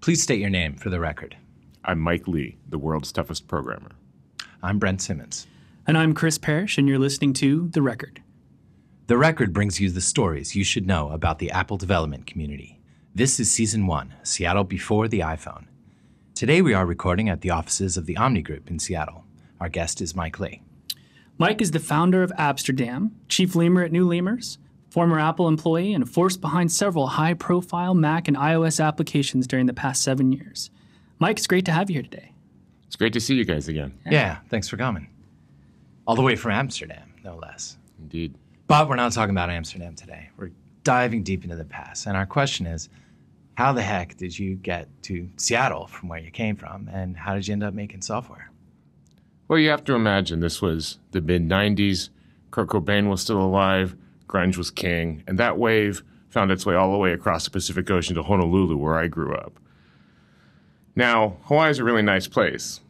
Please state your name for the record. I'm Mike Lee, the world's toughest programmer. I'm Brent Simmons. And I'm Chris Parrish, and you're listening to The Record. The Record brings you the stories you should know about the Apple development community. This is Season 1 Seattle Before the iPhone. Today we are recording at the offices of the Omni Group in Seattle. Our guest is Mike Lee. Mike is the founder of Appsterdam, chief lemur at New Lemurs, former Apple employee, and a force behind several high profile Mac and iOS applications during the past seven years. Mike, it's great to have you here today. It's great to see you guys again. Yeah, thanks for coming. All the way from Amsterdam, no less. Indeed. But we're not talking about Amsterdam today. We're diving deep into the past. And our question is how the heck did you get to Seattle from where you came from? And how did you end up making software? Well, you have to imagine this was the mid 90s. Kurt Cobain was still alive, grunge was king, and that wave found its way all the way across the Pacific Ocean to Honolulu, where I grew up. Now, Hawaii is a really nice place,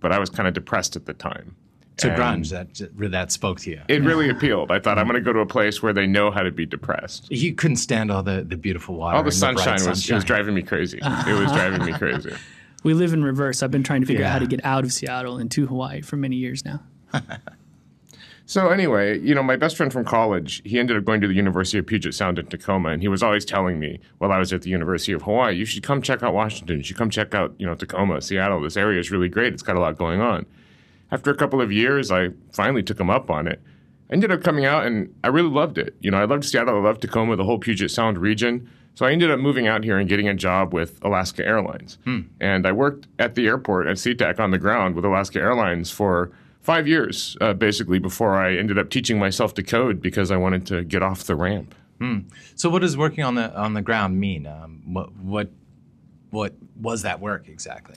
but I was kind of depressed at the time. To And grunge, that, that spoke to you. It really appealed. I thought I'm going to go to a place where they know how to be depressed. you couldn't stand all the, the beautiful water. All the and bright sunshine was it was driving me crazy. It was driving me crazy. We live in reverse. I've been trying to figure out how to get out of Seattle and to Hawaii for many years now. So anyway, you know, my best friend from college, he ended up going to the University of Puget Sound in Tacoma, and he was always telling me while I was at the University of Hawaii, you should come check out Washington. You should come check out, you know, Tacoma, Seattle. This area is really great. It's got a lot going on. After a couple of years, I finally took him up on it. I ended up coming out, and I really loved it. You know, I loved Seattle. I loved Tacoma, the whole Puget Sound region. So I ended up moving out here and getting a job with Alaska Airlines. Hmm. And I worked at the airport at SeaTac on the ground with Alaska Airlines for five years, uh, basically, before I ended up teaching myself to code because I wanted to get off the ramp. So, what does working on the on the ground mean? Um, what what what was that work exactly?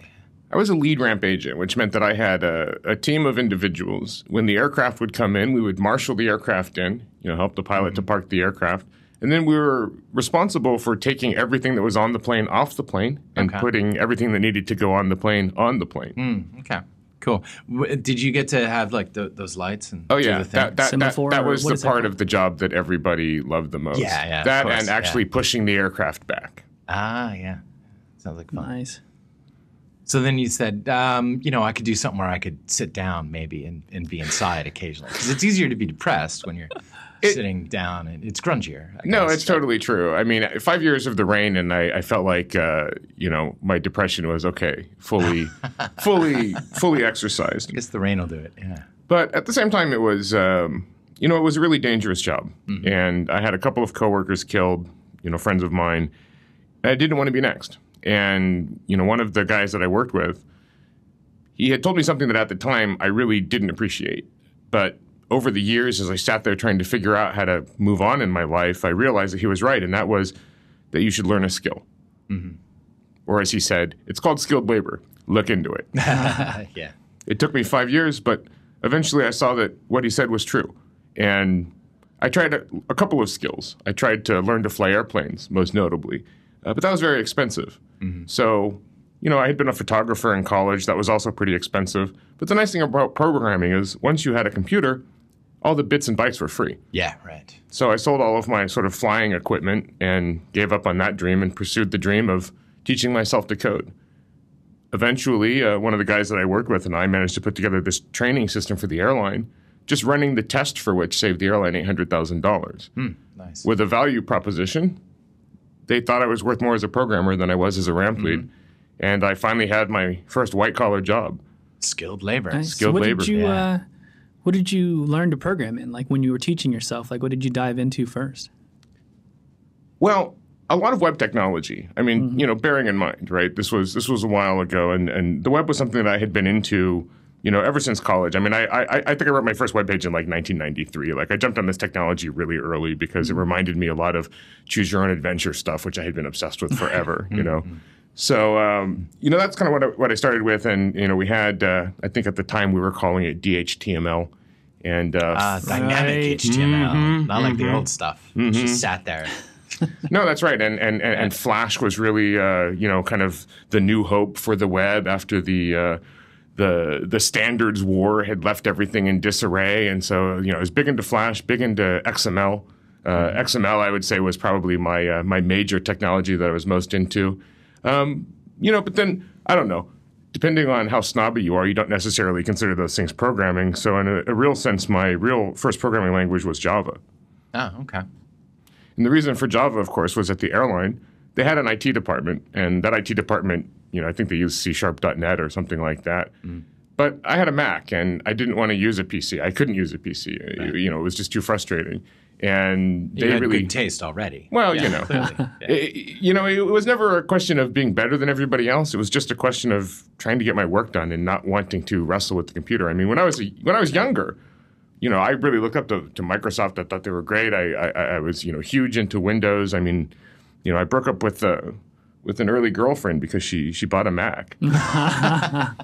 I was a lead ramp agent, which meant that I had a, a team of individuals. When the aircraft would come in, we would marshal the aircraft in, you know, help the pilot to park the aircraft. And then we were responsible for taking everything that was on the plane off the plane and Okay. putting everything that needed to go on the plane on the plane. Okay, cool. W- did you get to have like the, those lights and Oh do yeah, the thing? that, that, that, Semaphore, that or was the part of the job that everybody loved the most. Yeah, yeah, of That course, and actually yeah. pushing the aircraft back. ah, yeah, sounds like fun. Nice. So then you said, um, you know, I could do something where I could sit down maybe and, and be inside occasionally because it's easier to be depressed when you're sitting down and it's grungier. I No, guess. it's totally true. I mean, five years of the rain, and I, I felt like uh, you know my depression was okay, fully, fully, fully exercised. I guess the rain will do it. Yeah. But at the same time, it was um, you know it was a really dangerous job, Mm-hmm. and I had a couple of coworkers killed, you know, friends of mine. I didn't want to be next, and you know, one of the guys that I worked with, he had told me something that at the time I really didn't appreciate, but over the years, as I sat there trying to figure out how to move on in my life, I realized that he was right, and that was that you should learn a skill. Or as he said, it's called skilled labor. Look into it. yeah. It took me five years, but eventually I saw that what he said was true. And I tried a, a couple of skills. I tried to learn to fly airplanes, most notably, uh, but that was very expensive. So, you know, I had been a photographer in college. That was also pretty expensive. But the nice thing about programming is once you had a computer, all the bits and bytes were free. Yeah. Right. So I sold all of my sort of flying equipment and gave up on that dream and pursued the dream of teaching myself to code. Eventually, uh, one of the guys that I worked with and I managed to put together this training system for the airline, just running the test for which saved the airline $800,000. Nice. With a value proposition, they thought I was worth more as a programmer than I was as a ramp lead. And I finally had my first white collar job. Skilled labor. Nice. Skilled what labor. Did you, Yeah. uh, what did you learn to program in? Like when you were teaching yourself, like what did you dive into first? Well, a lot of web technology. I mean, mm-hmm. you know, bearing in mind, right? This was this was a while ago, and and the web was something that I had been into, you know, ever since college. I mean, I I, I think I wrote my first web page in like 1993. Like I jumped on this technology really early because it mm-hmm. reminded me a lot of choose your own adventure stuff, which I had been obsessed with forever. you know. Mm-hmm. So um, you know that's kind of what I, what I started with, and you know we had uh, I think at the time we were calling it DHTML, and uh, Uh, dynamic Right. HTML, not like the old stuff. Just sat there. No, that's right. And and, and, and Flash was really uh, you know kind of the new hope for the web after the uh, the the standards war had left everything in disarray. And so you know, I was big into Flash, big into XML. Uh, XML, I would say, was probably my uh, my major technology that I was most into. Um, you know, but then I don't know. Depending on how snobby you are, you don't necessarily consider those things programming. So, in a, a real sense, my real first programming language was Java. Oh, okay. And the reason for Java, of course, was at the airline, they had an IT department, and that IT department, you know, I think they used C Sharp.net or something like that. But I had a Mac, and I didn't want to use a PC. I couldn't use a PC. You know, it was just too frustrating. And they had really good taste already. Well, Yeah, you know. Yeah. it, you know, it was never a question of being better than everybody else. It was just a question of trying to get my work done and not wanting to wrestle with the computer. I mean, when I was a, when I was younger, you know, I really looked up to, to Microsoft. I thought they were great. I, I I was you know huge into Windows. I mean, you know, I broke up with uh, with an early girlfriend because she she bought a Mac.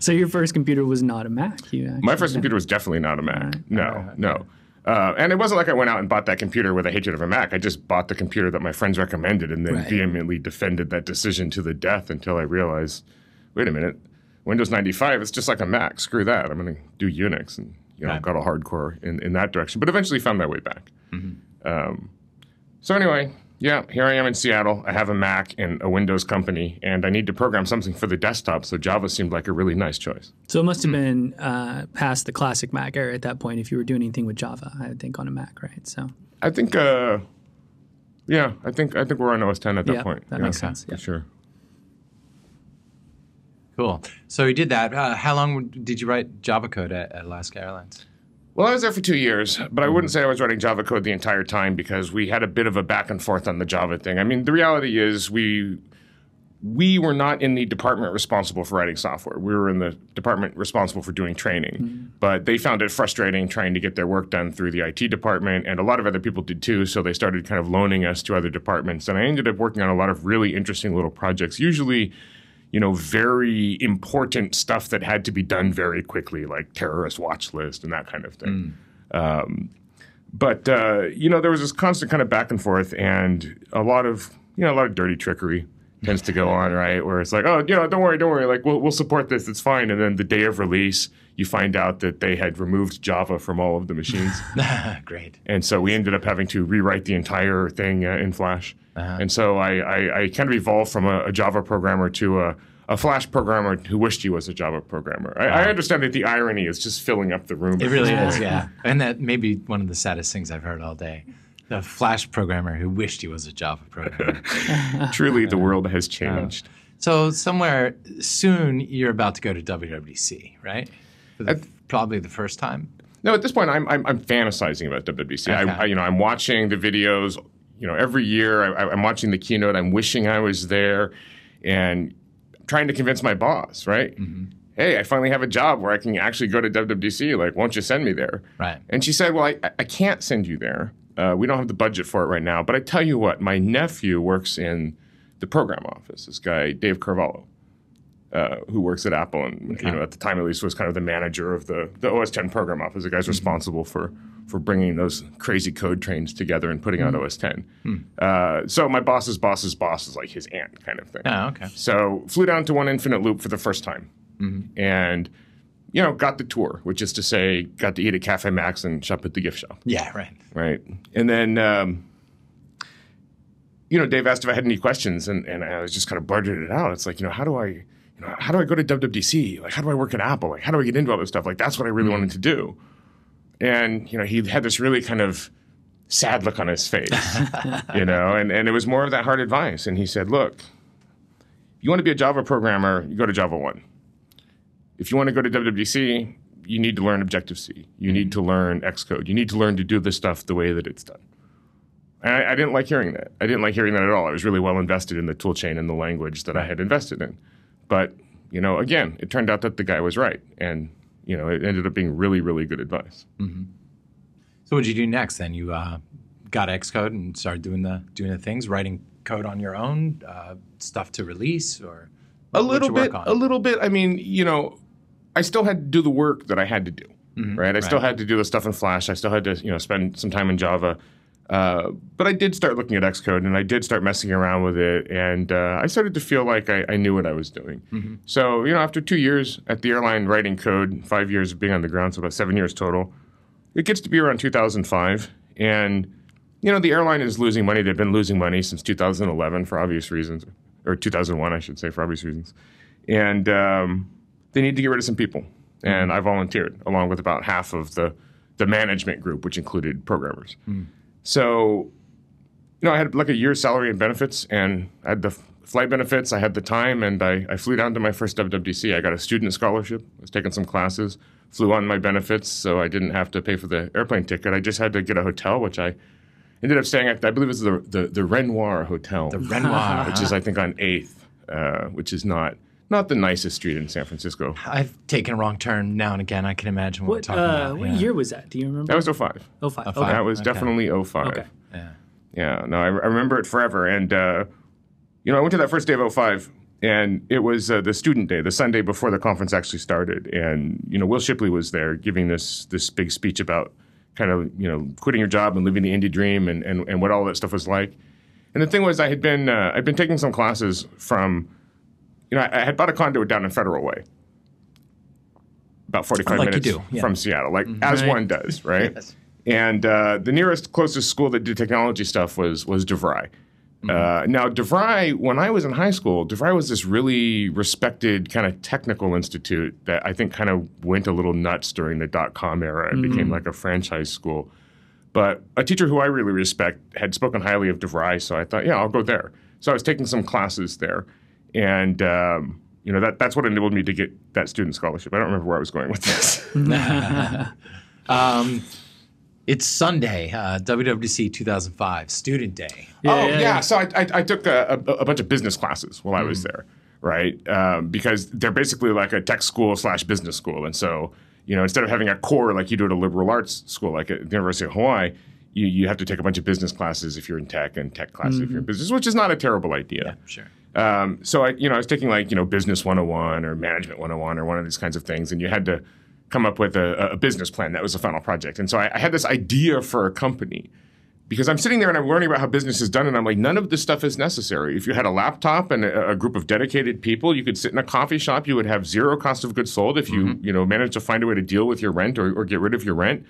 So your first computer was not a Mac. You My first computer was definitely not a Mac. No, no. Uh, and it wasn't like I went out and bought that computer with a hatred of a Mac. I just bought the computer that my friends recommended and then Right. vehemently defended that decision to the death until I realized, wait a minute, Windows 95, it's just like a Mac. Screw that. I'm going to do Unix. And, you know, Right. got a hardcore in, in that direction, but eventually found my way back. Um, so anyway, yeah, here I am in Seattle. I have a Mac and a Windows company, and I need to program something for the desktop. So Java seemed like a really nice choice. So it must have been uh, past the classic Mac era at that point if you were doing anything with Java, I think, on a Mac, right? So I think, uh, yeah, I think I think we're on OS 10 at that Yeah, point. that yeah, makes sense, yeah. sure. Cool. So you did that. Uh, how long did you write Java code at, at Alaska Airlines? Well, I was there for two years, but I Mm-hmm. wouldn't say I was writing Java code the entire time because we had a bit of a back and forth on the Java thing. I mean, the reality is we we were not in the department responsible for writing software. We were in the department responsible for doing training. Mm-hmm. But they found it frustrating trying to get their work done through the IT department, and a lot of other people did too. So they started kind of loaning us to other departments, and I ended up working on a lot of really interesting little projects. Usually, you know, very important stuff that had to be done very quickly, like terrorist watch list and that kind of thing. Um, but uh, you know, there was this constant kind of back and forth, and a lot of you know, a lot of dirty trickery tends to go on, right? Where it's like, oh, you know, don't worry, don't worry, like we'll we'll support this, it's fine. And then the day of release, you find out that they had removed Java from all of the machines. Great. And so we ended up having to rewrite the entire thing uh, in Flash. Uh-huh. And so I, I, I kind of evolved from a, a Java programmer to a, a Flash programmer who wished he was a Java programmer. I, I understand that the irony is just filling up the room. It really is, yeah. And that may be one of the saddest things I've heard all day. The Flash programmer who wished he was a Java programmer. Truly, the world has uh, changed. so somewhere soon you're about to go to WWDC, right? For the, probably the first time. No, at this point, I'm, I'm, I'm fantasizing about WWDC. Okay. I, I, you know, I'm watching the videos. You know, every year I, I'm watching the keynote. I'm wishing I was there, and trying to convince my boss. Right? Hey, I finally have a job where I can actually go to WWDC. Like, won't you send me there? Right. And she said, Well, I, I can't send you there. Uh, we don't have the budget for it right now. But I tell you what, my nephew works in the program office. This guy, Dave Carvalho, uh, who works at Apple, and you know, at the time at least, was kind of the manager of the, the OS 10 program office. The guy's responsible for for bringing those crazy code trains together and putting out hmm. OS 10. Hmm. Uh, so my boss's boss's boss is like his aunt, kind of thing. Oh, okay. So flew down to one infinite loop for the first time, mm-hmm. and you know, got the tour, which is to say, got to eat at Caffè Macs and shop at the gift shop, Yeah, right. right? And then, um, you know, Dave asked if I had any questions, and, and I was just kind of blurted it out. It's like, you know, how do I, you know, how do I go to WWDC? Like, how do I work at Apple? Like, how do I get into all this stuff? Like, that's what I really hmm. wanted to do. And you know, he had this really kind of sad look on his face, you know, and, and it was more of that hard advice. And he said, look, if you want to be a Java programmer, you go to JavaOne. If you want to go to WWDC, you need to learn Objective C. You need mm-hmm. to learn Xcode. You need to learn to do this stuff the way that it's done. And I, I didn't like hearing that. I didn't like hearing that at all. I was really well invested in the toolchain and the language that I had invested in. But, you know, again, it turned out that the guy was right. And, you know, it ended up being really, really good advice. So what did you do next? Then? You uh, got Xcode and started doing the doing the things, writing code on your own, uh, stuff to release, or a little bit on? a little bit. I mean you know i still had to do the work that i had to do right? I still had to do the stuff in flash. I still had to you know spend some time in java uh, but i did start looking at xcode and i did start messing around with it and uh, i started to feel like I, I knew what i was doing so you know after two years at the airline writing code five years of being on the ground so about seven years total it gets to be around 2005 and you know the airline is losing money they've been losing money since 2011 for obvious reasons or 2001, I should say, for obvious reasons. And um, they need to get rid of some people. And I volunteered along with about half of the, the management group, which included programmers. So, you know, I had like a year's salary and benefits, and I had the flight benefits, I had the time, and I, I flew down to my first WWDC. I got a student scholarship, I was taking some classes, flew on my benefits, so I didn't have to pay for the airplane ticket. I just had to get a hotel, which I ended up staying at, I believe it was the, the, the Renoir Hotel. The Renoir. Which is, I think, on 8th, uh, which is not not the nicest street in San Francisco. I've taken a wrong turn now and again. I can imagine what, What we're talking uh, about. what yeah. year was that? Do you remember? That was 05. oh five. five. Okay. That was Okay. definitely 05. Okay. Yeah. Yeah, no, I, I remember it forever. And, uh, you know, I went to that first day of 05, and it was uh, the student day, the Sunday before the conference actually started. And, you know, Wil Shipley was there giving this this big speech about kind of, you know, quitting your job and living the indie dream and, and, and what all that stuff was like. And the thing was, I had been, uh, I'd been taking some classes from, you know, I, I had bought a condo down in Federal Way. About 45 Like you minutes do, yeah. from Seattle, like as Right. one does, right? Yes. And uh, the nearest closest school that did technology stuff was was DeVry. Uh, now DeVry, when I was in high school, DeVry was this really respected kind of technical institute that I think kind of went a little nuts during the dot com era and became like a franchise school. But a teacher who I really respect had spoken highly of DeVry, so I thought, yeah, I'll go there. So I was taking some classes there, and um, you know that that's what enabled me to get that student scholarship. I don't remember where I was going with this. Um, it's Sunday, uh, WWDC 2005, Student Day. Yeah, oh yeah, yeah, yeah. So I, I, I took a, a, a bunch of business classes while I was there, right? Um, because they're basically like a tech school slash business school, and so you know instead of having a core like you do at a liberal arts school like at the University of Hawaii, you you have to take a bunch of business classes if you're in tech and tech classes if you're in business, which is not a terrible idea. Sure. Um, so I, you know, I was taking like you know business 101 or management 101 or one of these kinds of things, and you had to come up with a, a business plan. That was the final project, and so I, I had this idea for a company because I'm sitting there and I'm learning about how business is done, and I'm like, none of this stuff is necessary. If you had a laptop and a, a group of dedicated people, you could sit in a coffee shop. You would have zero cost of goods sold if you you know managed to find a way to deal with your rent or, or get rid of your rent.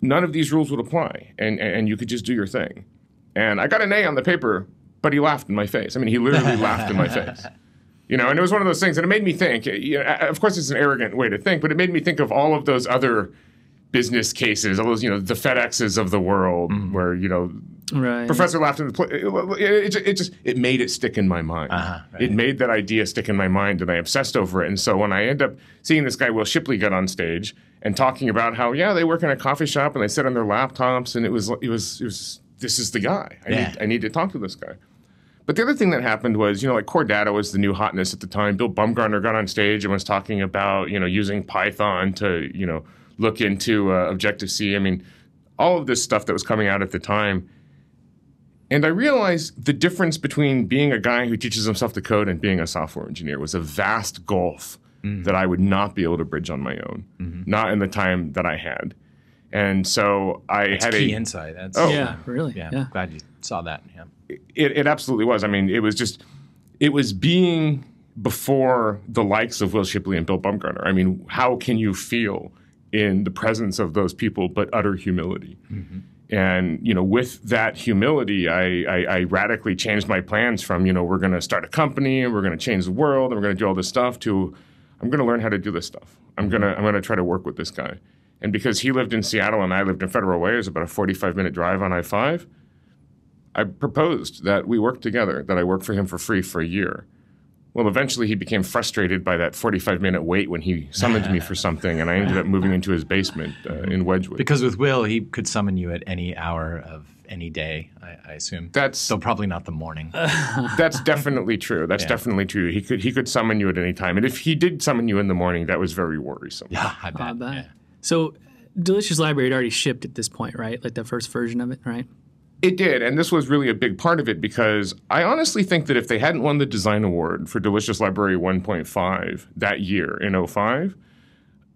None of these rules would apply, and and you could just do your thing. And I got an A on the paper, but he laughed in my face. I mean, he literally laughed in my face. You know, and it was one of those things, and it made me think. You know, of course, it's an arrogant way to think, but it made me think of all of those other business cases, all those, you know, the FedExes of the world, where you know, Right. professor laughed in the pla- it, it, it, it just it made it stick in my mind. Uh-huh, right. It made that idea stick in my mind, and I obsessed over it. And so when I end up seeing this guy Wil Shipley get on stage and talking about how yeah they work in a coffee shop and they sit on their laptops, and it was it was it was this is the guy. I Yeah. need I need to talk to this guy. But the other thing that happened was, you know, like Core Data was the new hotness at the time. Bill Bumgarner got on stage and was talking about, you know, using Python to, you know, look into uh, Objective C. I mean, all of this stuff that was coming out at the time. And I realized the difference between being a guy who teaches himself to code and being a software engineer was a vast gulf that I would not be able to bridge on my own, not in the time that I had. And so I It's had key a insight. That's, Oh. Yeah, really. Yeah, Yeah. Glad you saw that. Yeah. It, it absolutely was. I mean, it was just, it was being before the likes of Wil Shipley and Bill Bumgarner. I mean, how can you feel in the presence of those people but utter humility? Mm-hmm. And you know, with that humility, I, I, I radically changed my plans from you know we're going to start a company and we're going to change the world and we're going to do all this stuff to I'm going to learn how to do this stuff. I'm gonna I'm gonna try to work with this guy. And because he lived in Seattle and I lived in Federal Way, it was about a 45 minute drive on I five. I proposed that we work together, that I work for him for free for a year. Well, eventually he became frustrated by that 45 minute wait when he summoned me for something, and I ended up moving into his basement uh, in Wedgwood. Because with Will, he could summon you at any hour of any day, I, I assume. That's so probably not the morning. that's definitely true. That's Yeah. definitely true. He could he could summon you at any time, and if he did summon you in the morning, that was very worrisome. yeah, I bet. I bet. yeah. So, Delicious Library had already shipped at this point, right? Like the first version of it, right? It did, and this was really a big part of it because I honestly think that if they hadn't won the design award for Delicious Library 1.5 that year in 05,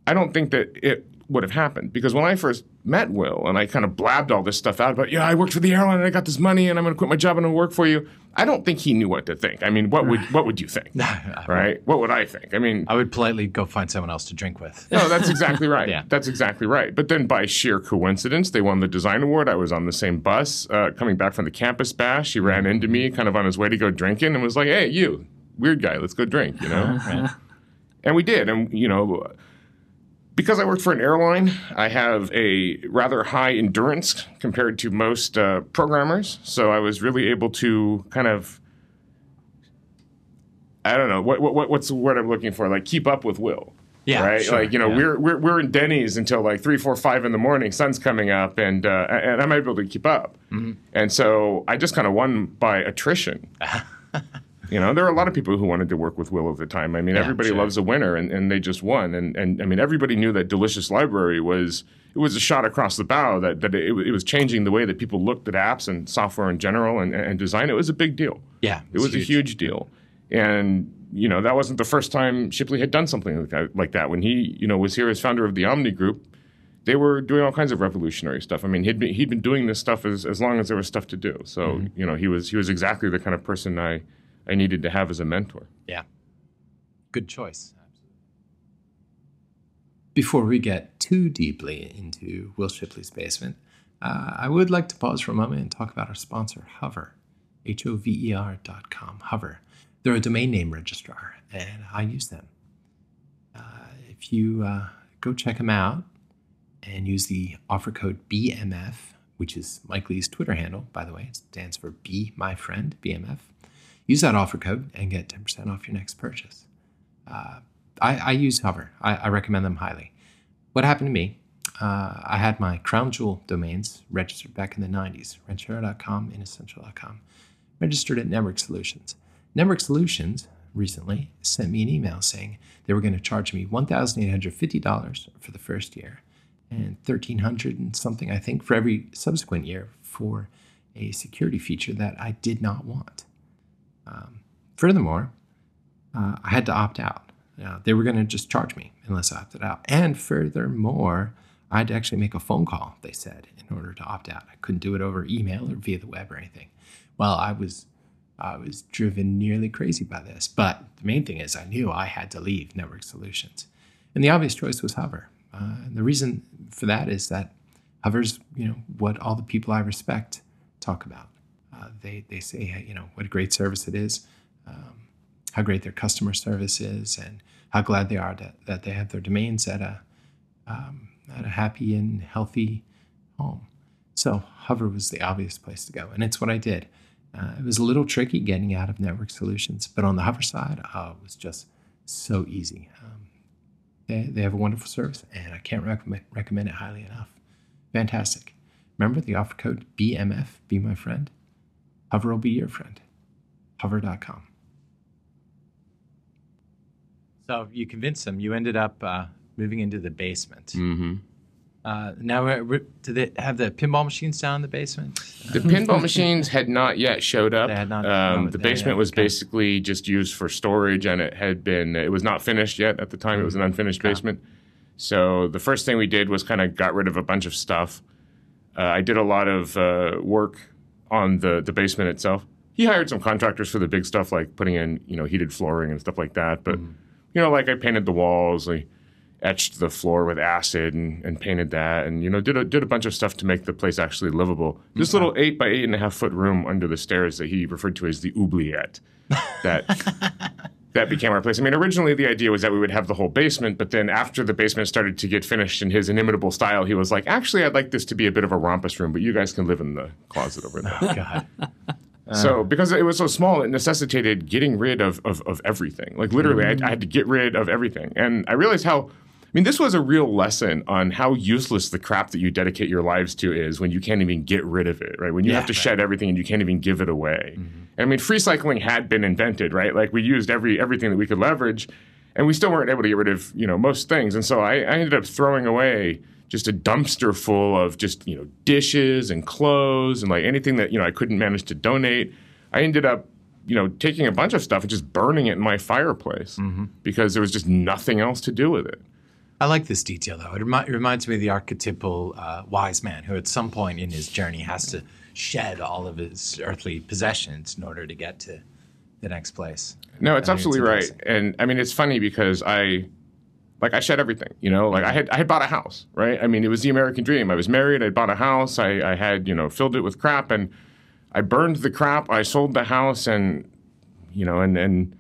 I don't think that it would have happened. Because when I first met Will and I kind of blabbed all this stuff out about, yeah, I worked for the airline and I got this money and I'm going to quit my job and I'm going to work for you. I don't think he knew what to think. I mean, what would what would you think? right? What would I think? I mean, I would politely go find someone else to drink with. no, that's exactly right. Yeah. That's exactly right. But then by sheer coincidence, they won the design award. I was on the same bus uh, coming back from the campus bash. He ran into me kind of on his way to go drinking and was like, hey, you, weird guy, let's go drink, you know? and we did. And, you know, because I worked for an airline, I have a rather high endurance compared to most uh, programmers. So I was really able to kind of, I don't know, what, what, what's the word I'm looking for? Like keep up with Will. Yeah, Right. sure, like, you know, yeah. we're, we're, we're in Denny's until like three, four, five in the morning, sun's coming up, and, uh, and I'm able to keep up. Mm-hmm. And so I just kind of won by attrition. You know, there are a lot of people who wanted to work with Will at the time. I mean, Yeah, everybody sure. loves a winner, and, and they just won. And, and I mean, everybody knew that Delicious Library was it was a shot across the bow that, that it, it was changing the way that people looked at apps and software in general and, and design. It was a big deal. Yeah, It was a huge deal. And, you know, that wasn't the first time Shipley had done something like that. Like that. When he, you know, was here as founder of the Omni Group, they were doing all kinds of revolutionary stuff. I mean, he'd been, he'd been doing this stuff as, as long as there was stuff to do. So, mm-hmm. you know, he was he was exactly the kind of person I, I needed to have as a mentor. Yeah. Good choice. Before we get too deeply into Wil Shipley's basement, uh, I would like to pause for a moment and talk about our sponsor, Hover, H O V E R dot com. Hover. They're a domain name registrar, and I use them. Uh, if you uh, go check them out and use the offer code BMF, which is Mike Lee's Twitter handle, by the way, it stands for Be My Friend, BMF. Use that offer code and get 10% off your next purchase. Uh, I, I use Hover. I, I recommend them highly. What happened to me? Uh, I had my crown jewel domains registered back in the 90s, ranchero.com, inessential.com, registered at Network Solutions. Network Solutions recently sent me an email saying they were going to charge me $1,850 for the first year and 1300 and something, I think, for every subsequent year for a security feature that I did not want. Um, furthermore, uh, I had to opt out. Uh, they were going to just charge me unless I opted out. And furthermore, I had to actually make a phone call, they said, in order to opt out. I couldn't do it over email or via the web or anything. Well, I was I was driven nearly crazy by this. But the main thing is I knew I had to leave Network Solutions. And the obvious choice was Hover. Uh, and the reason for that is that Hover's, you know, what all the people I respect talk about. Uh, they, they say, you know, what a great service it is, um, how great their customer service is, and how glad they are that, that they have their domains at a, um, at a happy and healthy home. So Hover was the obvious place to go, and it's what I did. Uh, it was a little tricky getting out of network solutions, but on the Hover side, oh, it was just so easy. Um, they, they have a wonderful service, and I can't recommend, recommend it highly enough. Fantastic. Remember the offer code BMF, be my friend? Hover will be your friend. Hover.com. So you convinced them. You ended up uh, moving into the basement. Mm-hmm. Uh, now, uh, re- do they have the pinball machines down in the basement? The pinball machines had not yet showed up. They had not- um, no, the basement yeah, was okay. basically just used for storage, and it had been it was not finished yet at the time. It was an unfinished basement. So the first thing we did was kind of got rid of a bunch of stuff. Uh, I did a lot of uh, work on the the basement itself. He hired some contractors for the big stuff, like putting in you know heated flooring and stuff like that. But Mm-hmm. you know, like I painted the walls, I etched the floor with acid and, and painted that, and you know did a did a bunch of stuff to make the place actually livable. This little eight by eight and a half foot room under the stairs that he referred to as the oubliette. That that became our place. I mean, originally the idea was that we would have the whole basement, but then after the basement started to get finished in his inimitable style, he was like, "Actually, I'd like this to be a bit of a rompus room, but you guys can live in the closet over there." Oh, God. so because it was so small, it necessitated getting rid of of, of everything. Like literally, I, I had to get rid of everything, and I realized how. I mean, this was a real lesson on how useless the crap that you dedicate your lives to is when you can't even get rid of it, right? When you Yeah, have to right. shed everything and you can't even give it away. And I mean, free cycling had been invented, right? Like we used every everything that we could leverage, and we still weren't able to get rid of you know most things. And so I, I ended up throwing away just a dumpster full of just you know dishes and clothes and like anything that you know I couldn't manage to donate. I ended up you know taking a bunch of stuff and just burning it in my fireplace because there was just nothing else to do with it. I like this detail, though. It, remi- it reminds me of the archetypal uh, wise man who, at some point in his journey, has to shed all of his earthly possessions in order to get to the next place. No, it's I it's absolutely right. And I mean, it's funny because I, like, I shed everything. You know, like I mm-hmm. had I had bought a house, right? I mean, it was the American dream. I was married. I bought a house. I, I had you know filled it with crap, and I burned the crap. I sold the house, and you know, and and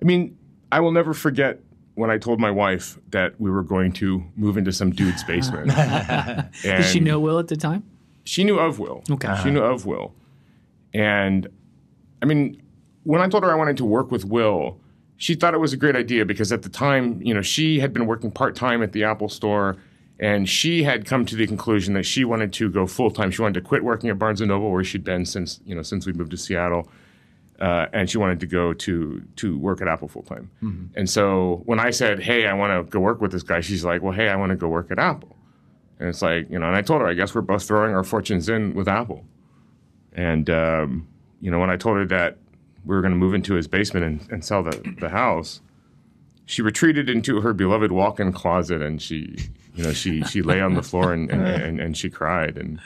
I mean, I will never forget when I told my wife that we were going to move into some dude's basement. Did she know Will at the time? She knew of Will. Okay. She knew of Will. And I mean, when I told her I wanted to work with Will, she thought it was a great idea because at the time, you know, she had been working part time at the Apple store and she had come to the conclusion that she wanted to go full time. She wanted to quit working at Barnes and Noble where she'd been since, you know, since we moved to Seattle. Uh, and she wanted to go to to work at Apple full time. And so when I said, "Hey, I want to go work with this guy," she's like, "Well, hey, I want to go work at Apple." And it's like, you know, and I told her, I guess we're both throwing our fortunes in with Apple. And, um, you know, when I told her that we were going to move into his basement and, and sell the, the house, she retreated into her beloved walk-in closet and she, you know, she, she lay on the floor and, and, and, and she cried. And,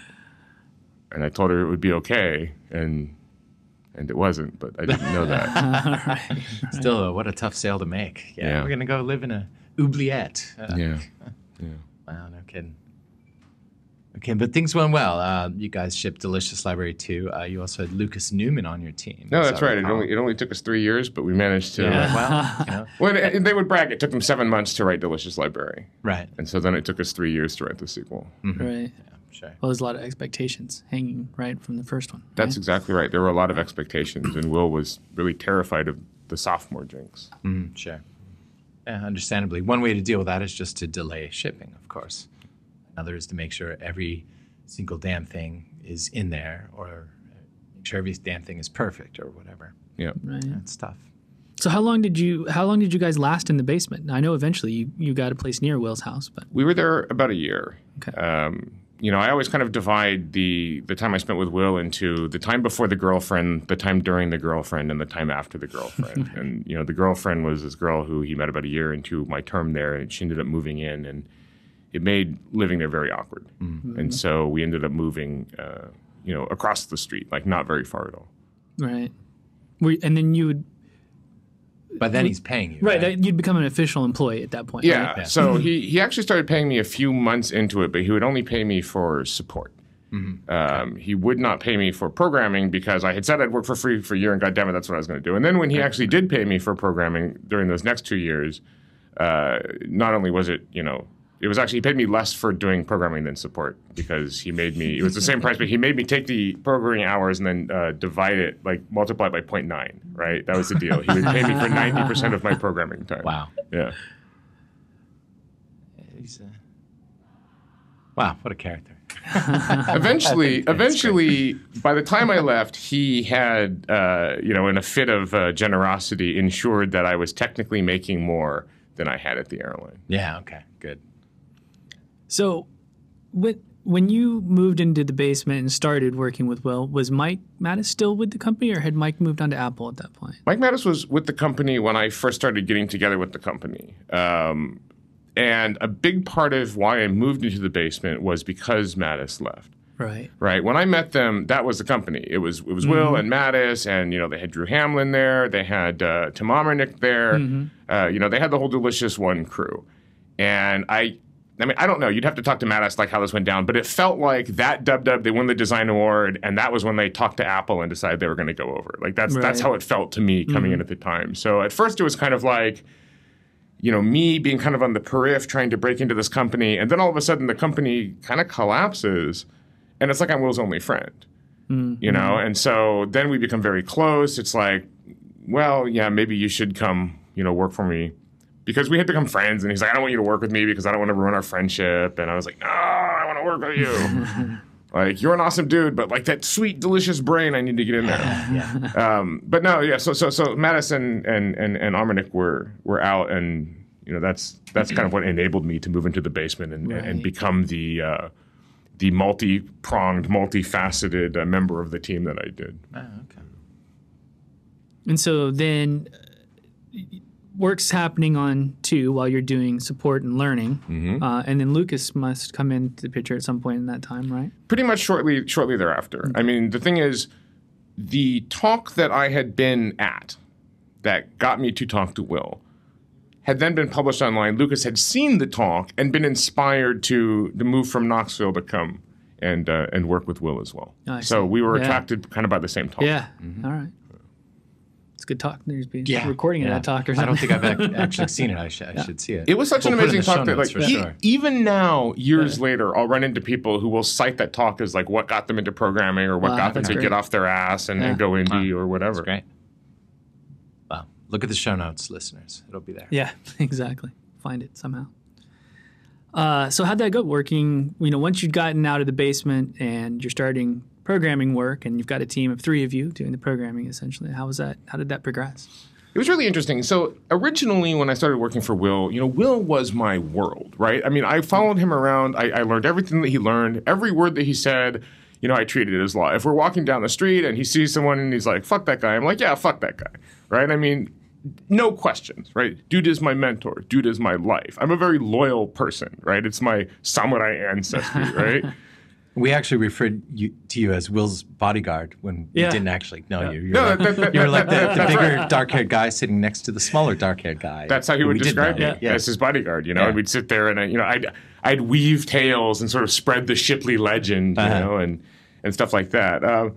and I told her it would be okay. And, and it wasn't, but I didn't know that. Still, uh, what a tough sale to make. Yeah, Yeah. we're gonna go live in a oubliette. Uh, yeah. Wow, no kidding. Okay, but things went well. Uh, you guys shipped Delicious Library 2. Uh, you also had Lucas Newman on your team. No, that's I right. It only, it only took us three years, but we managed to. Yeah, well, you know, Well, and- and they would brag. It took them seven months to write Delicious Library. right. And so then it took us three years to write the sequel. Right. Sure. Well, there's a lot of expectations hanging right from the first one. That's right? exactly right. There were a lot of expectations, and Will was really terrified of the sophomore jinx. Mm, sure. Yeah, understandably. One way to deal with that is just to delay shipping, of course. Another is to make sure every single damn thing is in there or make sure every damn thing is perfect or whatever. Yeah. Right. That's tough. So how long did you how long did you guys last in the basement? I know eventually you, you got a place near Will's house, but We were there about a year. Okay. Um, you know, I always kind of divide the the time I spent with Will into the time before the girlfriend, the time during the girlfriend, and the time after the girlfriend. and you know, the girlfriend was this girl who he met about a year into my term there, and she ended up moving in, and it made living there very awkward. And so we ended up moving, uh, you know, across the street, like not very far at all. right. Were, and then you would But then he's paying you. right, that- you'd become an official employee at that point. Yeah. right? So he, he actually started paying me a few months into it, but he would only pay me for support. Um, he would not pay me for programming because I had said I'd work for free for a year, and God damn it, that's what I was going to do. And then when he actually did pay me for programming during those next two years, uh, not only was it you know it was actually he paid me less for doing programming than support because he made me it was the same price, but he made me take the programming hours and then uh, divide it like multiply it by 0.9, Right, that was the deal. He would pay me for ninety percent of my programming time. Wow. Yeah. He's, uh, wow, what a character. eventually, that's eventually, by the time I left, he had, uh, you know, in a fit of uh, generosity, ensured that I was technically making more than I had at the airline. Yeah, okay, good. So when when you moved into the basement and started working with Will, was Mike Matas still with the company or had Mike moved on to Apple at that point? Mike Matas was with the company when I first started getting together with the company. Um, and a big part of why I moved into the basement was because Matas left. Right. right? When I met them, that was the company. It was it was Will and Matas, and you know they had Drew Hamlin there. They had uh, Tim Omernick there. Uh, you know they had the whole Delicious One crew, and I. I mean, I don't know. You'd have to talk to Matas like how this went down, but it felt like that dub dub they won the design award, and that was when they talked to Apple and decided they were going to go over. Like that's that's how it felt to me coming mm-hmm. in at the time. So at first it was kind of like, you know, me being kind of on the periphery trying to break into this company, and then all of a sudden the company kind of collapses, and it's like I'm Will's only friend, mm-hmm. you know. And so then we become very close. It's like, well, yeah, maybe you should come, you know, work for me, because we had become friends. And he's like, I don't want you to work with me because I don't want to ruin our friendship. And I was like, No, I want to work with you. like you're an awesome dude, but like that sweet, delicious brain, I need to get in there. Um, but no, yeah. So so so Matas and and and Omernick were were out, and you know that's that's kind of what enabled me to move into the basement and and become the uh, the multi pronged, multifaceted uh, member of the team that I did. Oh, okay. And so then work's happening on two while you're doing support and learning, Mm-hmm. uh, and then Lucas must come into the picture at some point in that time, right? pretty much shortly shortly thereafter. I mean, the thing is, the talk that I had been at that got me to talk to Will had then been published online. Lucas had seen the talk and been inspired to to move from Knoxville to come and uh, and work with Will as well. I so we were Yeah. attracted kind of by the same talk. Yeah. All right. It's good talk. There's be Yeah. recording of Yeah. that talk or something. I don't think I've actually seen it. I, should I should see it. It was such We'll an put it in amazing talk that, like, for he- sure. even now, years later, I'll run into people who will cite that talk as like what got them into programming or what Wow, got them to great. get off their ass and, Yeah. and go indie or whatever. That's great. Wow. Look at the show notes, listeners. It'll be there. Yeah, exactly. Find it somehow. Uh, so how'd that go? Working, you know, once you'd gotten out of the basement and you're starting programming work, and you've got a team of three of you doing the programming essentially. How was that? How did that progress? It was really interesting. So originally, when I started working for Will, you know, Will was my world, right? I mean, I followed him around. I, I learned everything that he learned, every word that he said. You know, I treated it as law. If we're walking down the street and he sees someone and he's like, "Fuck that guy," I'm like, "Yeah, fuck that guy," right? I mean, no questions, right? Dude is my mentor. Dude is my life. I'm a very loyal person, right? It's my samurai ancestry, right? We actually referred you, to you as Will's bodyguard when Yeah. we didn't actually know you. You No, were that- that- like, you were like the, the bigger, right. dark-haired guy sitting next to the smaller, dark-haired guy. That's how he would describe know. me Yeah. as his bodyguard. You know, Yeah. and we'd sit there and uh, you know, I'd I'd weave tales and sort of spread the Shipley legend, you Uh-huh. know, and and stuff like that. Um,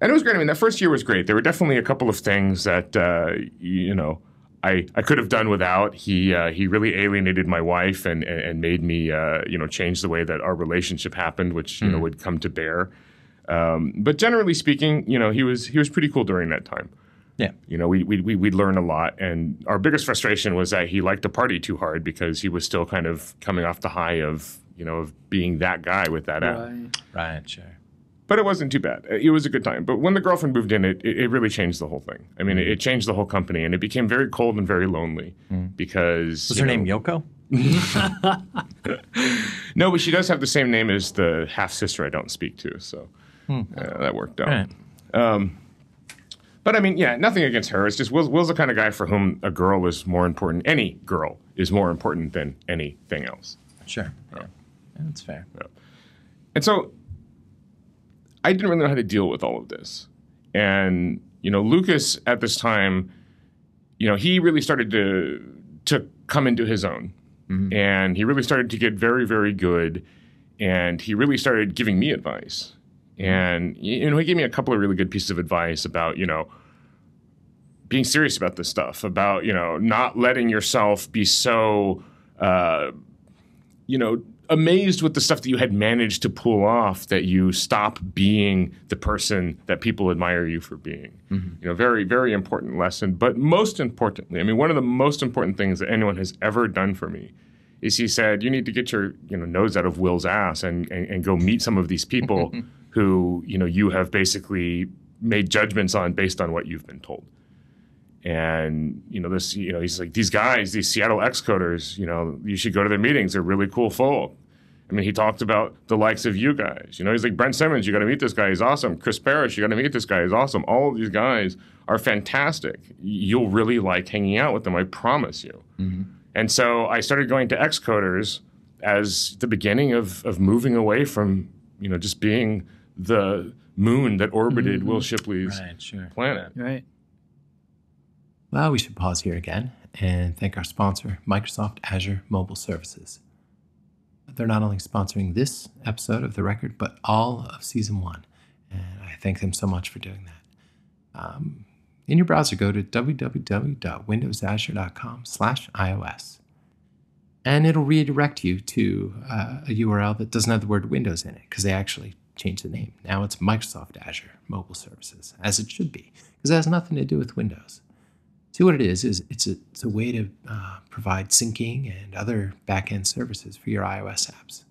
and it was great. I mean, that first year was great. There were definitely a couple of things that uh, you know I, I could have done without. He uh, he really alienated my wife and and, and made me uh, you know change the way that our relationship happened, which you know would come to bear. Um, but generally speaking, you know, he was he was pretty cool during that time. Yeah. You know, we we we we'd learn a lot, and our biggest frustration was that he liked to party too hard because he was still kind of coming off the high of you know of being that guy with that app. Right. Right, sure. But it wasn't too bad. It was a good time. But when the girlfriend moved in, it it, really changed the whole thing. I mean, it, it changed the whole company, and it became very cold and very lonely mm. because Was her name Yoko? No, but she does have the same name as the half sister I don't speak to, so hmm. uh, that worked out. Right. Um, but I mean, yeah, nothing against her. It's just Will's, Will's the kind of guy for whom a girl is more important. Any girl is more important than anything else. Sure. Yeah. Yeah, That's fair. And so I didn't really know how to deal with all of this. And, you know, Lucas at this time, you know, he really started to to come into his own. And he really started to get very, very good. And he really started giving me advice. And, you know, he gave me a couple of really good pieces of advice about, you know, being serious about this stuff, about, you know, not letting yourself be so, uh, you know, amazed with the stuff that you had managed to pull off that you stop being the person that people admire you for being. Mm-hmm. You know, very, very important lesson. But most importantly, I mean, one of the most important things that anyone has ever done for me is he said, you need to get your you know nose out of Will's ass and, and, and go meet some of these people who, you know, you have basically made judgments on based on what you've been told. And you know this, you know, he's like these guys, these Seattle Xcoders. You know, you should go to their meetings. They're really cool folk. I mean, he talked about the likes of you guys. You know, he's like Brent Simmons. You got to meet this guy. He's awesome. Chris Parrish. You got to meet this guy. He's awesome. All of these guys are fantastic. You'll really like hanging out with them. I promise you. Mm-hmm. And so I started going to Xcoders as the beginning of of moving away from you know just being the moon that orbited mm-hmm. Wil Shipley's Right, sure. planet. Right. Well, we should pause here again and thank our sponsor, Microsoft Azure Mobile Services. They're not only sponsoring this episode of The Record, but all of season one. And I thank them so much for doing that. Um, in your browser, go to www.windowsazure.com slash iOS. And it'll redirect you to uh, a URL that doesn't have the word Windows in it because they actually changed the name. Now it's Microsoft Azure Mobile Services, as it should be, because it has nothing to do with Windows. See what it is is it's a, it's a way to uh, provide syncing and other backend services for your iOS apps.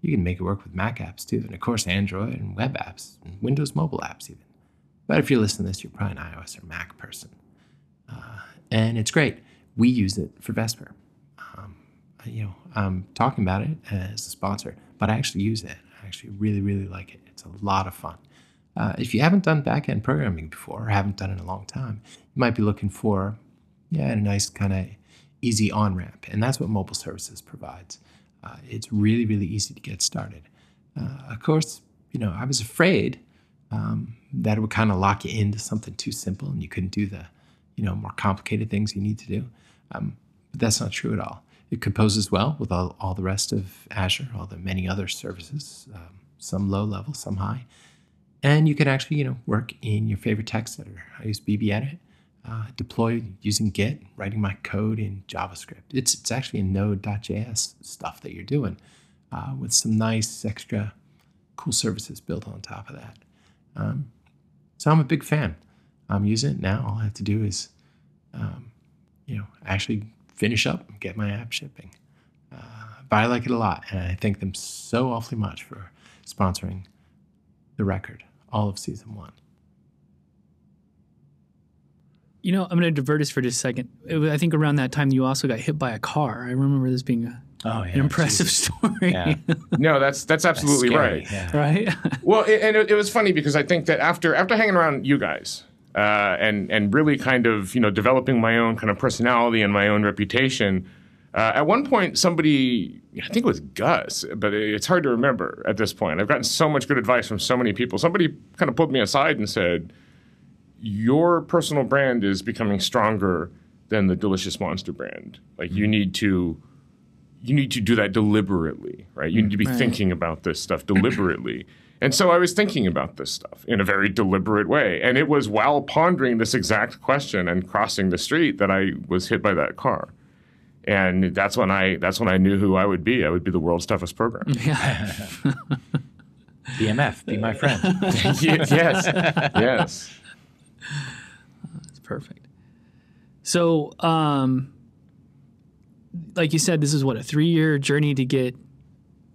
You can make it work with Mac apps too, and of course Android and web apps and Windows mobile apps even. But if you're listening to this, you're probably an iOS or Mac person, uh, and it's great. We use it for Vesper. Um, you know, I'm talking about it as a sponsor, but I actually use it. I actually really, really like it. It's a lot of fun. Uh, if you haven't done backend programming before or haven't done it in a long time, you might be looking for, yeah, a nice kind of easy on ramp, and that's what mobile services provides. Uh, it's really, really easy to get started. Uh, of course, you know, I was afraid um, that it would kind of lock you into something too simple and you couldn't do the, you know, more complicated things you need to do. Um, but that's not true at all. It composes well with all, all the rest of Azure, all the many other services, um, some low level, some high. And you can actually, you know, work in your favorite text editor. I use BBEdit, uh, deploy using Git, writing my code in JavaScript. It's, it's actually Node.js stuff that you're doing uh, with some nice extra cool services built on top of that. Um, so I'm a big fan. I'm using it now. All I have to do is, um, you know, actually finish up and get my app shipping. Uh, but I like it a lot, and I thank them so awfully much for sponsoring the record, all of season one. You know, I'm going to divert us for just a second. Was, I think around that time you also got hit by a car. I remember this being a, oh, yeah, an impressive Jesus. story. Yeah. no, that's that's absolutely that's right. Yeah. Right. well, it, and it, it, was funny because I think that after after hanging around you guys uh, and and really kind of you know developing my own kind of personality and my own reputation. Uh, at one point, somebody, I think it was Gus, but it's hard to remember at this point. I've gotten so much good advice from so many people. Somebody kind of pulled me aside and said, Your personal brand is becoming stronger than the Delicious Monster brand. Like, you mm-hmm. need to. You need to do that deliberately, right? You need to be right. thinking about this stuff deliberately. And so I was thinking about this stuff in a very deliberate way. And it was while pondering this exact question and crossing the street that I was hit by that car and that's when I that's when I knew who I would be. I would be the world's toughest program. Yeah. BMF, be my friend. yes, yes. That's perfect. So, um, like you said, this is what a three-year journey to get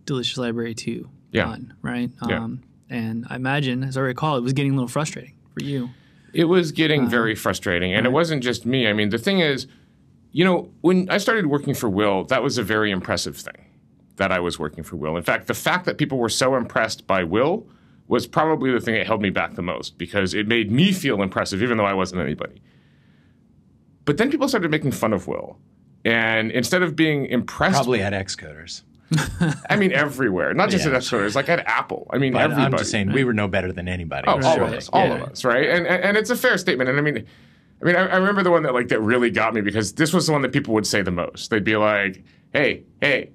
Delicious Library Two yeah. done, right? Yeah. Um, and I imagine, as I recall, it was getting a little frustrating for you. It was getting uh, very frustrating, and right. it wasn't just me. I mean, the thing is you know, when I started working for Wil, that was a very impressive thing that I was working for Wil. In fact, the fact that people were so impressed by Wil was probably the thing that held me back the most because it made me feel impressive, even though I wasn't anybody. But then people started making fun of Wil. And instead of being impressed. Probably at Xcoders. I mean, everywhere. Not just yeah, at Xcoders, like at Apple. I mean, but everybody. I'm just saying, we were no better than anybody. Oh, all of us. All yeah. of us, right? And, and it's a fair statement. And I mean, I mean, I, I, remember the one that like that really got me because this was the one that people would say the most. They'd be like, "Hey, hey,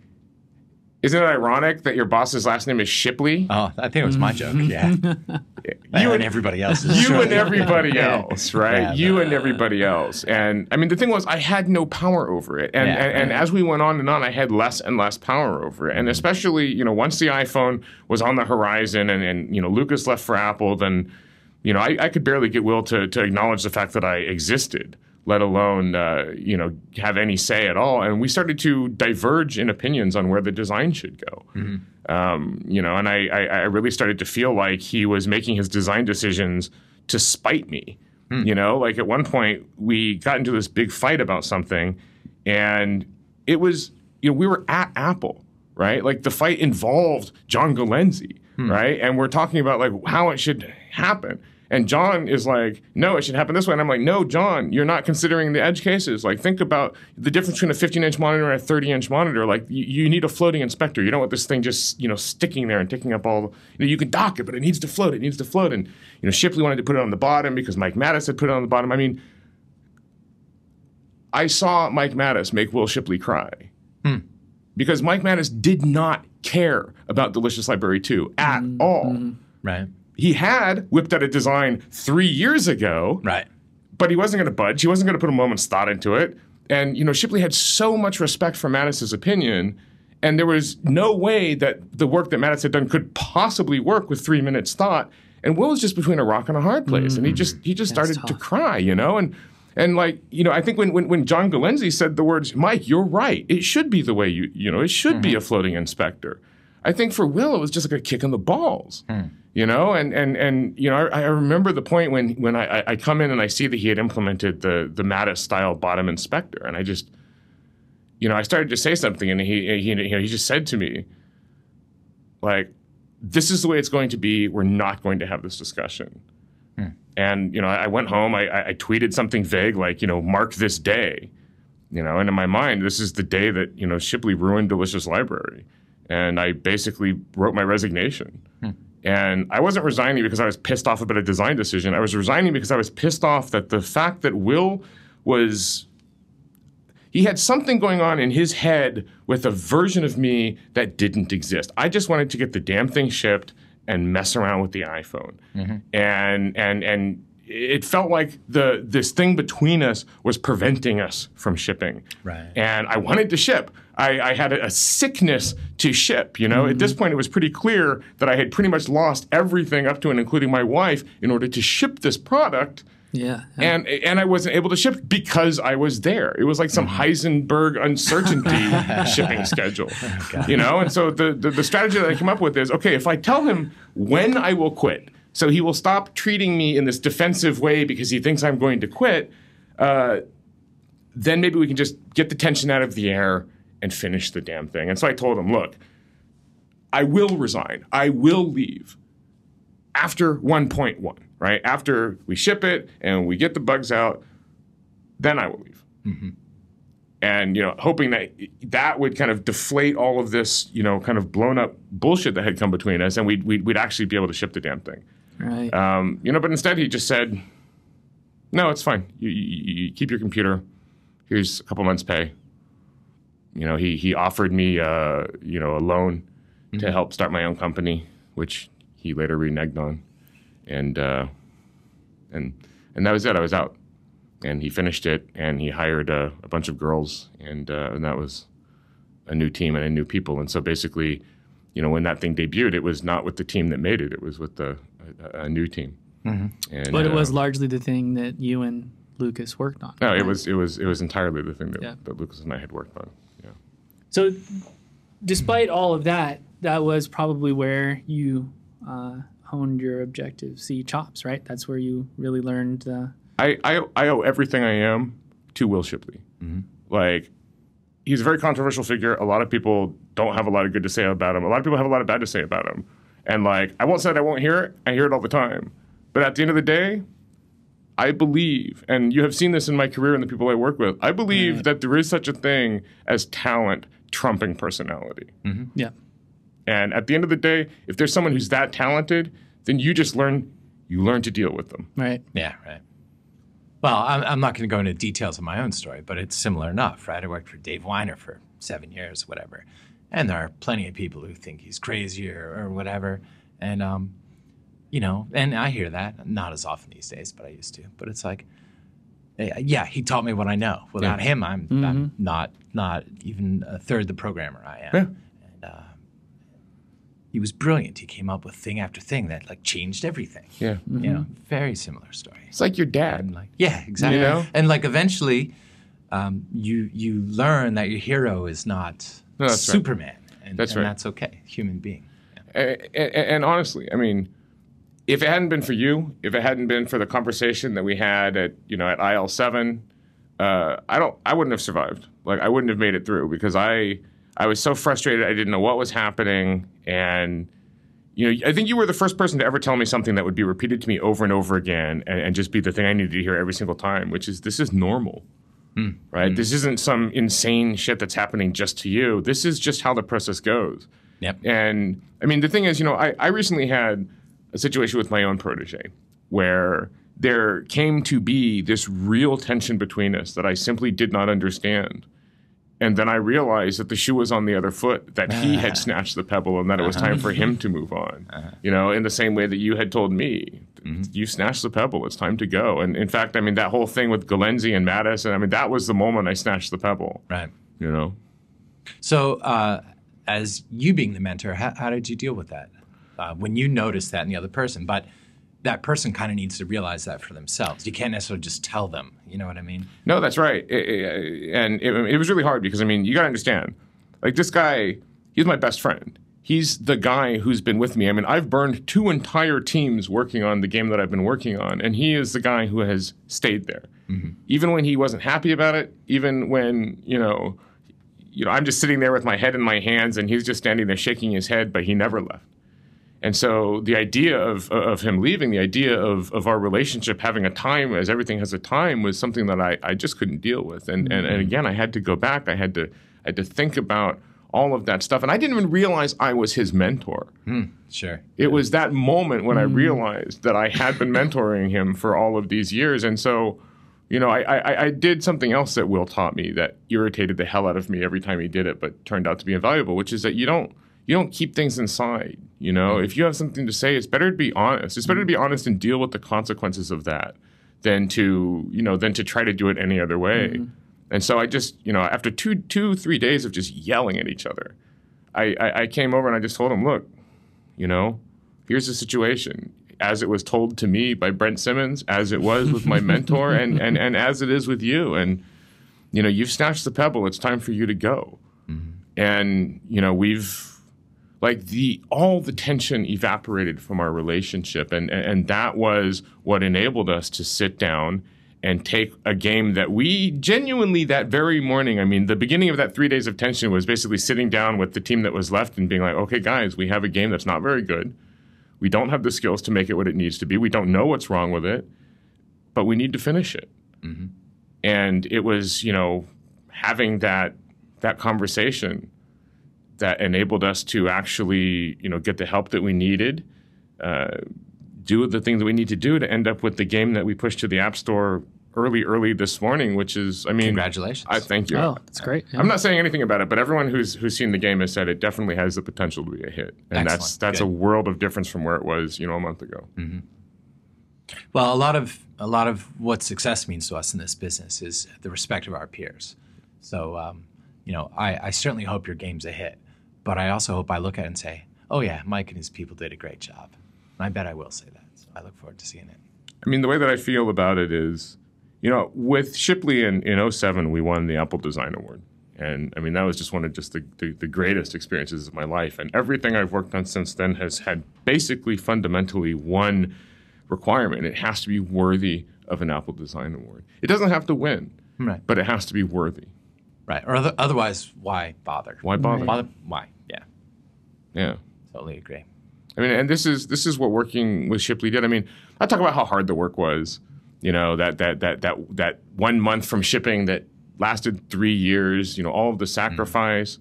isn't it ironic that your boss's last name is Shipley?" Oh, I think it was my joke. Mm-hmm. Yeah, you and, everybody else. You and everybody else, right? Yeah, you and everybody else. And I mean, the thing was, I had no power over it. And, yeah, and, and as we went on and on, I had less and less power over it. And mm-hmm. especially, you know, once the iPhone was on the horizon, and, and you know, Lucas left for Apple, then you know, I, I, could barely get Wil to, to acknowledge the fact that I existed, let alone, uh, you know, have any say at all. And we started to diverge in opinions on where the design should go. Mm-hmm. Um, you know, and I, I, I, really started to feel like he was making his design decisions to spite me. Mm. You know, like at one point we got into this big fight about something, and it was, you know, we were at Apple, right? Like the fight involved John Geleynse, mm. right? And we're talking about like how it should happen. And John is like, no, it should happen this way. And I'm like, no, John, you're not considering the edge cases. Like, think about the difference between a 15 inch monitor and a 30 inch monitor. Like, you, you, need a floating inspector. You don't want this thing just, you know, sticking there and taking up all, you know, you can dock it, but it needs to float. It needs to float. And, you know, Shipley wanted to put it on the bottom because Mike Matas had put it on the bottom. I mean, I saw Mike Matas make Wil Shipley cry. Hmm. Because Mike Matas did not care about Delicious Library 2 at mm-hmm. all. Right he had whipped out a design three years ago. Right. But he wasn't going to budge. He wasn't going to put a moment's thought into it. And, you know, Shipley had so much respect for Matas's opinion. And there was no way that the work that Matas had done could possibly work with three minutes thought. And Wil was just between a rock and a hard place. Mm-hmm. And he just he just started to cry, you know? And and like, you know, I think when, when, when John Geleynse said the words, Mike, you're right. It should be the way you, you know, it should mm-hmm. be a floating inspector. I think for Wil, it was just like a kick in the balls. Mm you know? And and and you know I, I, remember the point when when I, I come in and I see that he had implemented the the Matas style bottom inspector. And I just you know I started to say something and he he you know, he just said to me like this is the way it's going to be. We're not going to have this discussion. Hmm. and you know I, I went home. I, I tweeted something vague like you know mark this day You know, and in my mind, this is the day that you know Shipley ruined Delicious Library, and I basically wrote my resignation. Hmm. And I wasn't resigning because I was pissed off about a design decision. I was resigning because I was pissed off that the fact that Wil was he had something going on in his head with a version of me that didn't exist. I just wanted to get the damn thing shipped and mess around with the iPhone. Mm-hmm. And and and it felt like the this thing between us was preventing us from shipping. Right. And I wanted to ship. I, I had a, a sickness to ship. You know, at this point, it was pretty clear that I had pretty much lost everything up to and including my wife in order to ship this product Yeah. and and I wasn't able to ship because I was there. It was like some Heisenberg uncertainty shipping schedule, you know. And so the, the the strategy that I came up with is okay if I tell him when I will quit, so he will stop treating me in this defensive way because he thinks I'm going to quit. Uh, then maybe we can just get the tension out of the air and finish the damn thing. And so I told him, look, I will resign. I will leave after 1.1, right? After we ship it and we get the bugs out, then I will leave. And you know, hoping that that would kind of deflate all of this, you know, kind of blown up bullshit that had come between us, and we'd we'd, we'd actually be able to ship the damn thing. Right. Um, you know, but instead he just said, "No, it's fine. You, you, you keep your computer. Here's a couple months' pay." You know, he he offered me, uh, you know, a loan to help start my own company, which he later reneged on, and uh, and and that was it. I was out, and he finished it, and he hired a, a bunch of girls, and uh, and that was a new team and a new people, and so basically. You know, when that thing debuted, it was not with the team that made it; it was with the a, a new team. And, but it uh, was largely the thing that you and Lucas worked on. No, it was it was it was entirely the thing that, Yeah. that Lucas and I had worked on. Yeah. So, despite all of that, that was probably where you uh, honed your Objective C chops, right? That's where you really learned. Uh, I, I I owe everything I am to Wil Shipley. Like he's a very controversial figure. A lot of people don't have a lot of good to say about him. A lot of people have a lot of bad to say about him. And like I won't say that I won't hear it. I hear it all the time. But at the end of the day, I believe, and you have seen this in my career and the people I work with, I believe that there is such a thing as talent trumping personality. yeah. And at the end of the day, if there's someone who's that talented, then you just learn you learn to deal with them. Right. Yeah, right. Well, I'm, I'm not going to go into details of my own story, but it's similar enough, right? I worked for Dave Winer for seven years, whatever. And there are plenty of people who think he's crazy or, or whatever. And, um, you know, and I hear that, not as often these days, but I used to. But it's like, yeah, he taught me what I know. Without him, I'm, I'm not not even a third the programmer I am. Yeah. And uh, he was brilliant. He came up with thing after thing that like changed everything. Yeah. You know, very similar story. It's like your dad. And like, yeah, exactly. You know? And like eventually, um, you you learn that your hero is not No, that's right. Superman, and, That's and right. that's okay. Human being. And, and, and honestly, I mean, if it hadn't been for you, if it hadn't been for the conversation that we had at you know at IL seven, uh, I don't, I wouldn't have survived. Like I wouldn't have made it through because I, I was so frustrated. I didn't know what was happening, and you know, I think you were the first person to ever tell me something that would be repeated to me over and over again, and, and just be the thing I needed to hear every single time, which is this is normal. Right? This isn't some insane shit that's happening just to you. This is just how the process goes. Yep. And I mean, the thing is, you know, I, I recently had a situation with my own protege where there came to be this real tension between us that I simply did not understand. And then I realized that the shoe was on the other foot, that he had ah. snatched the pebble and that it was time for him uh-huh. to move on. Uh-huh. You know, in the same way that you had told me, mm-hmm. you snatched the pebble, it's time to go. And in fact, I mean, that whole thing with Geleynse and Matas, and I mean, that was the moment I snatched the pebble, Right. you know? So, uh, as you being the mentor, how, how did you deal with that uh, when you notice that in the other person? But that person kind of needs to realize that for themselves. You can't necessarily just tell them. You know what I mean? No, that's right. I- I- and it, it was really hard because I mean, you got to understand, like this guy, he's my best friend. He's the guy who's been with me. I mean, I've burned two entire teams working on the game that I've been working on, and he is the guy who has stayed there, even when he wasn't happy about it. Even when you know, you know, I'm just sitting there with my head in my hands, and he's just standing there shaking his head, but he never left. And so the idea of, of him leaving, the idea of, of our relationship having a time as everything has a time was something that I, I just couldn't deal with. And, and, and mm-hmm. again, I had to go back. I had to, I had to think about all of that stuff. And I didn't even realize I was his mentor. Hmm. Sure. It was that moment when I mm-hmm. realized that I had been mentoring him for all of these years. And so, you know, I, I, I did something else that Wil taught me that irritated the hell out of me every time he did it, but turned out to be invaluable, which is that you don't you don't keep things inside. You know, mm-hmm. if you have something to say, it's better to be honest. It's better to be honest and deal with the consequences of that than to you know than to try to do it any other way. Mm-hmm. And so I just you know after two two three days of just yelling at each other, I, I, I came over and I just told him, look, you know, here's the situation. As it was told to me by Brent Simmons, as it was with my mentor, and, and, and as it is with you. And, you know, you've snatched the pebble. It's time for you to go. Mm-hmm. And, you know, we've, like the all the tension evaporated from our relationship and, and and that was what enabled us to sit down and take a game that we genuinely that very morning i mean the beginning of that three days of tension was basically sitting down with the team that was left and being like okay guys we have a game that's not very good. We don't have the skills to make it what it needs to be. We don't know what's wrong with it but we need to finish it. Mm-hmm. And it was you know having that that conversation that enabled us to actually, you know, get the help that we needed, uh, do the things that we need to do to end up with the game that we pushed to the App Store early, early this morning. Which is, I mean, Congratulations. I thank you. Oh, that's great. Yeah. I'm not saying anything about it, but everyone who's who's seen the game has said it definitely has the potential to be a hit, and that's Excellent. that's a Good. world of difference from where it was, you know, a month ago. Well, a lot of a lot of what success means to us in this business is the respect of our peers. So, um, you know, I, I certainly hope your game's a hit, but I also hope I look at it and say, "Oh yeah, Mike and his people did a great job," and I bet I will say that. So I look forward to seeing it. I mean, the way that I feel about it is, you know, with Shipley in, in 07, we won the Apple Design Award. And I mean, that was just one of just the, the, the greatest experiences of my life. And everything I've worked on since then has had basically fundamentally one requirement. It has to be worthy of an Apple Design Award. It doesn't have to win, Right. but it has to be worthy. Right. Or other, otherwise, why bother? Why bother? Bother? Why? Yeah. Totally agree. I mean, and this is this is what working with Shipley did. I mean, I talk about how hard the work was. You know, that that that that that one month from shipping that lasted three years. You know, all of the sacrifice.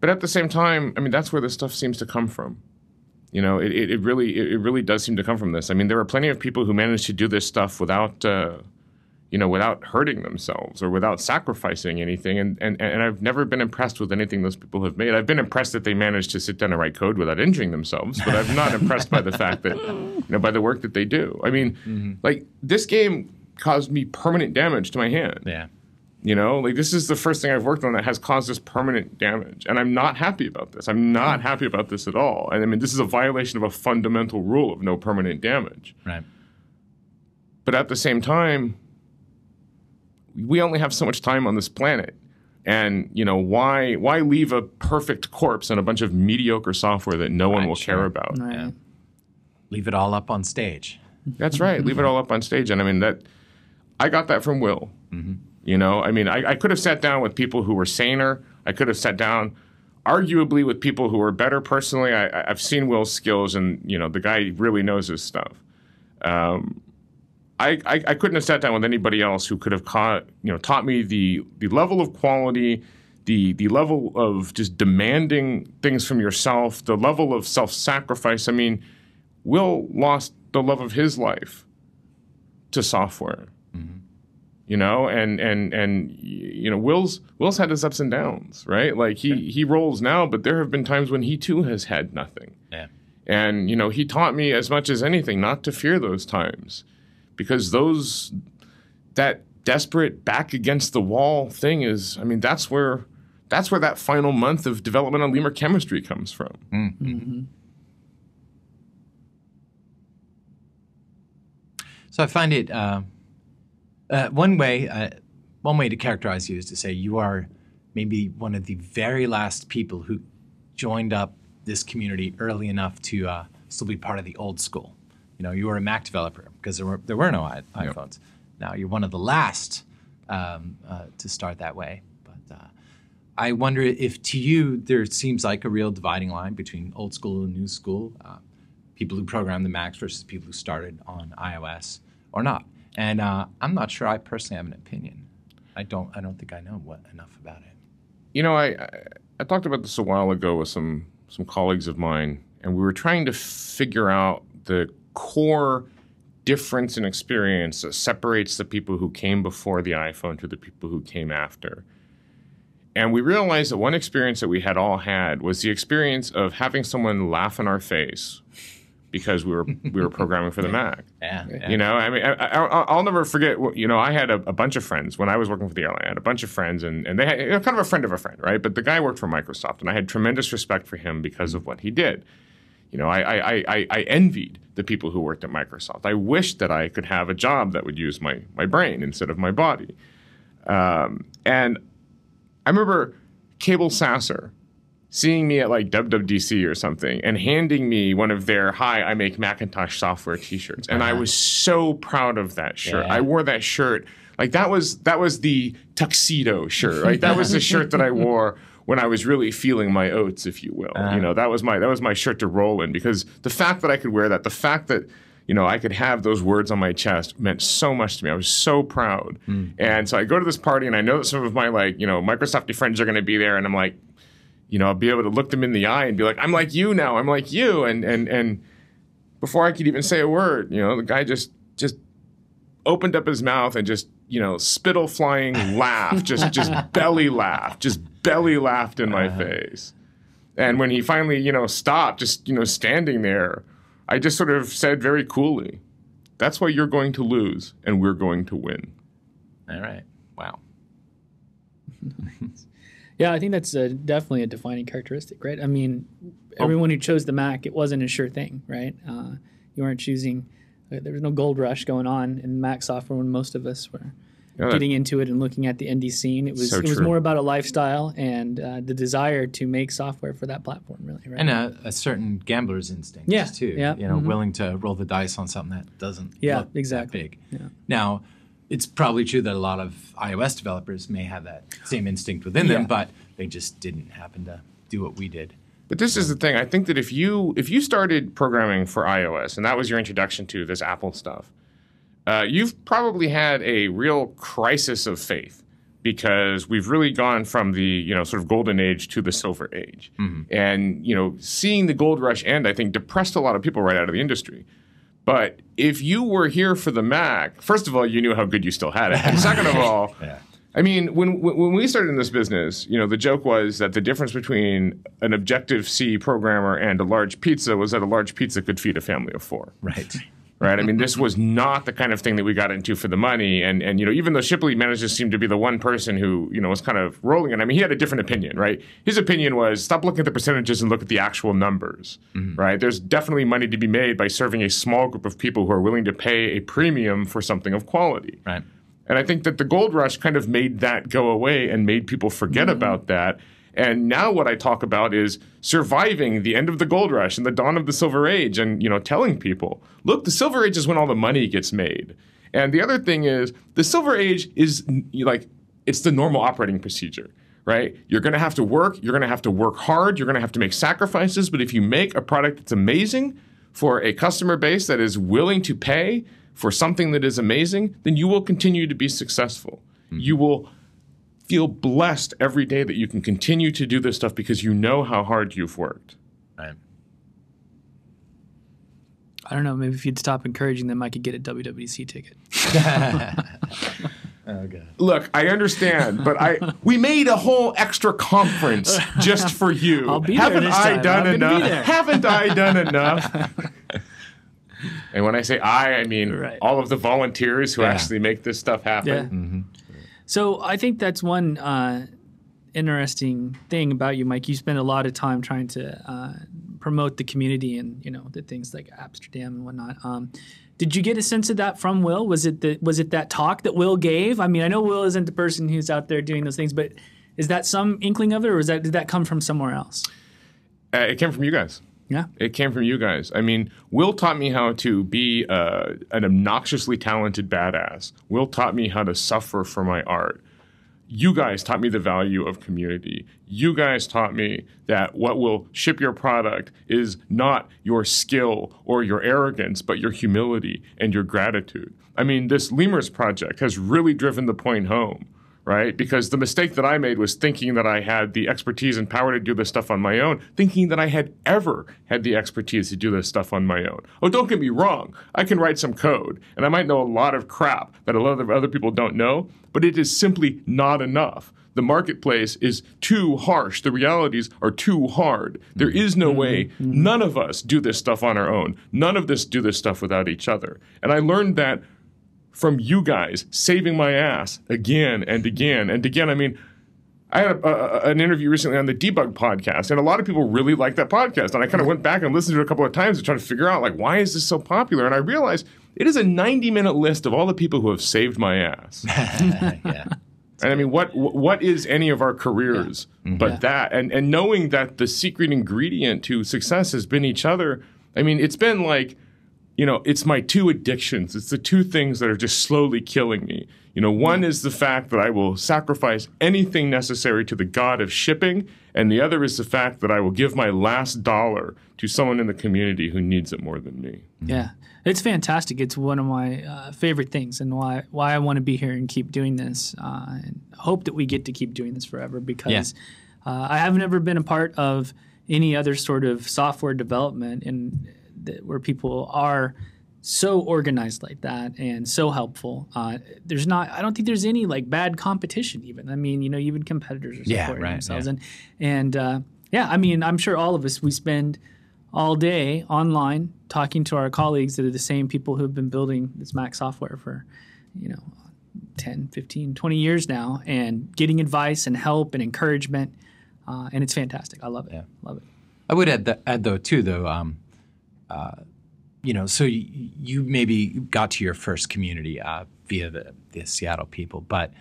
But at the same time, I mean, that's where this stuff seems to come from. You know, it, it, it really it, it really does seem to come from this. I mean, there are plenty of people who managed to do this stuff without. Uh, you know, without hurting themselves or without sacrificing anything. And, and, and I've never been impressed with anything those people have made. I've been impressed that they managed to sit down and write code without injuring themselves, but I'm not impressed by the fact that, you know, by the work that they do. I mean, mm-hmm. like, this game caused me permanent damage to my hand. Yeah. You know, like, this is the first thing I've worked on that has caused this permanent damage. And I'm not happy about this. I'm not mm. happy about this at all. And I mean, this is a violation of a fundamental rule of no permanent damage. Right. But at the same time, we only have so much time on this planet. And you know why? Why leave a perfect corpse and a bunch of mediocre software that no one will sure. care about? Right. Yeah. Leave it all up on stage. That's right. Leave it all up on stage. And I mean that. I got that from Wil. You know, I mean, I, I could have sat down with people who were saner. I could have sat down, arguably, with people who were better. Personally, I, I- I've seen Wil's skills, and you know, the guy really knows his stuff. Um, I, I, I couldn't have sat down with anybody else who could have caught, you know, taught me the the level of quality, the the level of just demanding things from yourself, the level of self sacrifice. I mean, Wil lost the love of his life to software. Mm-hmm. You know, and and and you know, Wil's Wil's had his ups and downs, right? Like he he rolls now, but there have been times when he too has had nothing. Yeah. And, you know, he taught me as much as anything not to fear those times because those, that desperate back against the wall thing is, I mean, that's where, that's where that final month of development on lemur chemistry comes from. So I find it uh, uh, one way. Uh, one way to characterize you is to say you are maybe one of the very last people who joined up this community early enough to uh, still be part of the old school. You know, you were a Mac developer because there were there were no I- iPhones. Now you're one of the last um, uh, to start that way. But uh, I wonder if to you there seems like a real dividing line between old school and new school. Uh, people who program the Macs versus people who started on iOS or not. And uh, I'm not sure I personally have an opinion. I don't. I don't think I know what enough about it. You know, I, I I talked about this a while ago with some some colleagues of mine, and we were trying to figure out the core difference in experience that separates the people who came before the iPhone to the people who came after. And we realized that one experience that we had all had was the experience of having someone laugh in our face because we were we were programming for the Mac. Yeah, yeah. You know, I mean, I, will never forget. You know, I had a, a, bunch of friends when I was working for the airline. I had a bunch of friends, and, and they had you know, kind of a friend of a friend, right? But the guy worked for Microsoft, and I had tremendous respect for him because of what he did. You know, I, I, I, I envied the people who worked at Microsoft. I wished that I could have a job that would use my, my brain instead of my body. Um, and I remember Cabel Sasser seeing me at like WWDC or something and handing me one of their "Hi, I make Macintosh software T-shirts," and uh-huh. I was so proud of that shirt. Yeah. I wore that shirt like that was that was the tuxedo shirt, right? that was the shirt that I wore when I was really feeling my oats, if you will. Uh-huh. You know, that was my that was my shirt to roll in because the fact that I could wear that, the fact that you know, I could have those words on my chest meant so much to me. I was so proud. Mm. And so I go to this party and I know that some of my like, you know, Microsofty friends are going to be there and I'm like, you know, I'll be able to look them in the eye and be like, I'm like you now. I'm like you. And and and before I could even say a word, you know, the guy just just opened up his mouth and just, you know, spittle flying laugh, just just belly laugh, just belly laughed in my uh-huh. face. And when he finally, you know, stopped, just, you know, standing there, I just sort of said very coolly, that's why you're going to lose and we're going to win. All right. Wow. yeah, I think that's a, definitely a defining characteristic, right? I mean, oh. everyone who chose the Mac, it wasn't a sure thing, right? Uh, you weren't choosing, uh, there was no gold rush going on in Mac software when most of us were yeah, getting into it and looking at the indie scene. It was so it was more about a lifestyle and uh, the desire to make software for that platform, really, right? And a, a certain gambler's instinct, yeah, too. Yeah, you know, mm-hmm. willing to roll the dice on something that doesn't yeah, look exactly. big. Yeah. Now, it's probably true that a lot of iOS developers may have that same instinct within yeah. them, but they just didn't happen to do what we did. But this is the thing. I think that if you if you started programming for iOS and that was your introduction to this Apple stuff, uh, you've probably had a real crisis of faith because we've really gone from the you know sort of golden age to the silver age, mm-hmm. and you know seeing the gold rush end, I think depressed a lot of people right out of the industry. But if you were here for the Mac, first of all, you knew how good you still had it, and second of all. yeah. I mean, when when we started in this business, you know, the joke was that the difference between an Objective C programmer and a large pizza was that a large pizza could feed a family of four. Right right? I mean, this was not the kind of thing that we got into for the money. And and you know, even though Shipley managed to seem to be the one person who you know was kind of rolling it, I mean, he had a different opinion, right? His opinion was stop looking at the percentages and look at the actual numbers, mm-hmm. right? There's definitely money to be made by serving a small group of people who are willing to pay a premium for something of quality, right? And I think that the gold rush kind of made that go away and made people forget mm-hmm. about that and now what I talk about is surviving the end of the gold rush and the dawn of the silver age and you know telling people, look, the silver age is when all the money gets made. And the other thing is the silver age is like it's the normal operating procedure right? You're going to have to work, you're going to have to work hard, you're going to have to make sacrifices, but if you make a product that's amazing for a customer base that is willing to pay for something that is amazing, then you will continue to be successful. Mm-hmm. You will feel blessed every day that you can continue to do this stuff because you know how hard you've worked. Right. I don't know. Maybe if you'd stop encouraging them, I could get a WWDC ticket. oh god. Look, I understand, but I we made a whole extra conference just for you. I'll be Haven't there this I time. done I'm enough? Haven't I done enough? and when I say I, I mean right. all of the volunteers who yeah. actually make this stuff happen. Yeah. Mm-hmm. So I think that's one uh, interesting thing about you, Mike. You spend a lot of time trying to uh, promote the community and you know the things like Appsterdam and whatnot. Um, did you get a sense of that from Wil? Was it the was it that talk that Wil gave? I mean, I know Wil isn't the person who's out there doing those things, but is that some inkling of it, or was that did that come from somewhere else? Uh, it came from you guys. Yeah. It came from you guys. I mean, Wil taught me how to be uh, an obnoxiously talented badass. Wil taught me how to suffer for my art. you guys taught me the value of community. You guys taught me that what will ship your product is not your skill or your arrogance, but your humility and your gratitude. I mean, this Lemurs project has really driven the point home, right? Because the mistake that I made was thinking that I had the expertise and power to do this stuff on my own, thinking that I had ever had the expertise to do this stuff on my own. Oh, don't get me wrong. I can write some code and I might know a lot of crap that a lot of other people don't know, but it is simply not enough. The marketplace is too harsh. The realities are too hard. There is no mm-hmm. way. Mm-hmm. None of us do this stuff on our own. None of us do this stuff without each other. And I learned that from you guys saving my ass again and again and again. I mean, I had a, a, an interview recently on the Debug podcast, and a lot of people really like that podcast. And I kind of went back and listened to it a couple of times to try to figure out, like, why is this so popular? And I realized it is a 90 minute list of all the people who have saved my ass. yeah. And I mean, what what is any of our careers mm-hmm. but Yeah. that? And and knowing that the secret ingredient to success has been each other. I mean, it's been like, you know, it's my two addictions. It's the two things that are just slowly killing me. You know, one is the fact that I will sacrifice anything necessary to the god of shipping, and the other is the fact that I will give my last dollar to someone in the community who needs it more than me. Yeah, it's fantastic. It's one of my uh, favorite things, and why why I want to be here and keep doing this. Uh, and hope that we get to keep doing this forever because uh, I have never been a part of any other sort of software development in that where people are so organized like that and so helpful. Uh, there's not. I don't think there's any like bad competition. Even I mean, you know, even competitors are Yeah, supporting right, themselves, yeah. and and uh, yeah, I mean, I'm sure all of us we spend all day online talking to our colleagues that are the same people who have been building this Mac software for, you know, 10, 15, 20 years now and getting advice and help and encouragement. Uh, and it's fantastic. I love it. Yeah. Love it. I would add, that, add though too though, um, uh, you know, so you, you maybe got to your first community uh, via the, the Seattle people, but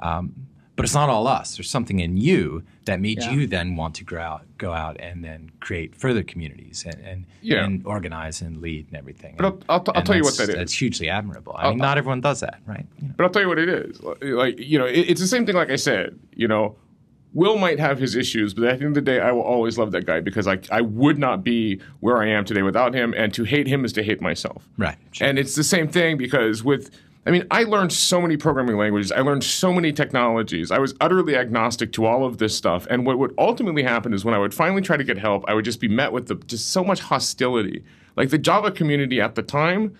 um, but it's not all us. There's something in you that made Yeah. you then want to go out, go out and then create further communities and and, Yeah. and organize and lead and everything. But I'll- I'll t- I'll tell you what that is. That's hugely admirable. I I'll- mean, not everyone does that, right? You know? But I'll tell you what it is. Like, you know, it, it's the same thing like I said, you know, Wil might have his issues, but at the end of the day, I will always love that guy because I, I would not be where I am today without him. And to hate him is to hate myself. Right. Sure. And it's the same thing because with, I mean, I learned so many programming languages. I learned so many technologies. I was utterly agnostic to all of this stuff. And what would ultimately happen is when I would finally try to get help, I would just be met with the, just so much hostility. Like the Java community at the time,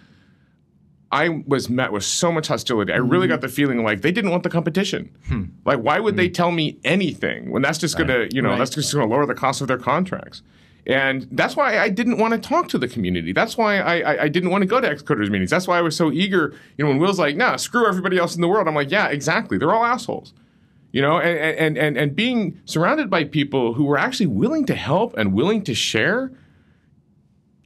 I was met with so much hostility. I really got mm-hmm. the feeling like they didn't want the competition. Hmm. Like, why would they hmm. tell me anything when that's just going to, you know, Right. that's just going to lower the cost of their contracts? And that's why I didn't want to talk to the community. That's why I, I, I didn't want to go to Xcoders meetings. That's why I was so eager. You know, when Wil's like, "Nah, screw everybody else in the world," I'm like, "Yeah, exactly. They're all assholes." You know, and and and and being surrounded by people who were actually willing to help and willing to share.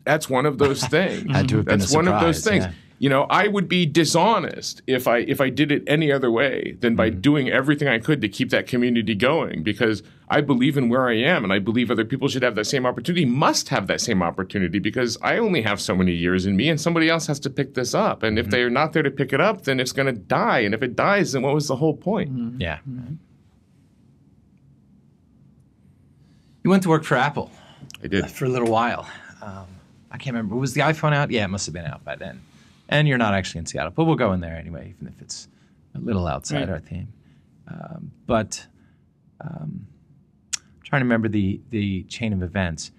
That's one of those things. Had to have been That's a one of those things. yeah. You know, I would be dishonest if I if I did it any other way than by Mm-hmm. doing everything I could to keep that community going because I believe in where I am and I believe other people should have that same opportunity, must have that same opportunity because I only have so many years in me and somebody else has to pick this up. And Mm-hmm. if they're not there to pick it up, then it's going to die. And if it dies, then what was the whole point? Yeah. You went to work for Apple I did. for a little while. Um, I can't remember. Was the iPhone out? Yeah, it must have been out by then. And you're not actually in Seattle, but we'll go in there anyway, even if it's a little outside Right. our theme. Um, but um, trying to remember the the chain of events.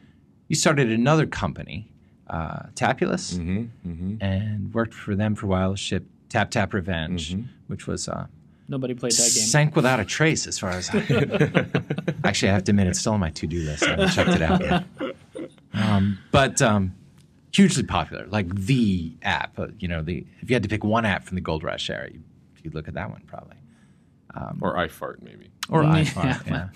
You started another company, uh, Tapulous, and worked for them for a while. Shipped Tap Tap Revenge, which was uh, Nobody played that game. sank without a trace, as far as I. Actually, I have to admit, it's still on my to-do list. I haven't checked it out yet. Um, but um, hugely popular, like the app. Uh, you know, the if you had to pick one app from the Gold Rush era, you, you'd look at that one probably, Or iFart maybe. or Yeah. iPhone. Yeah.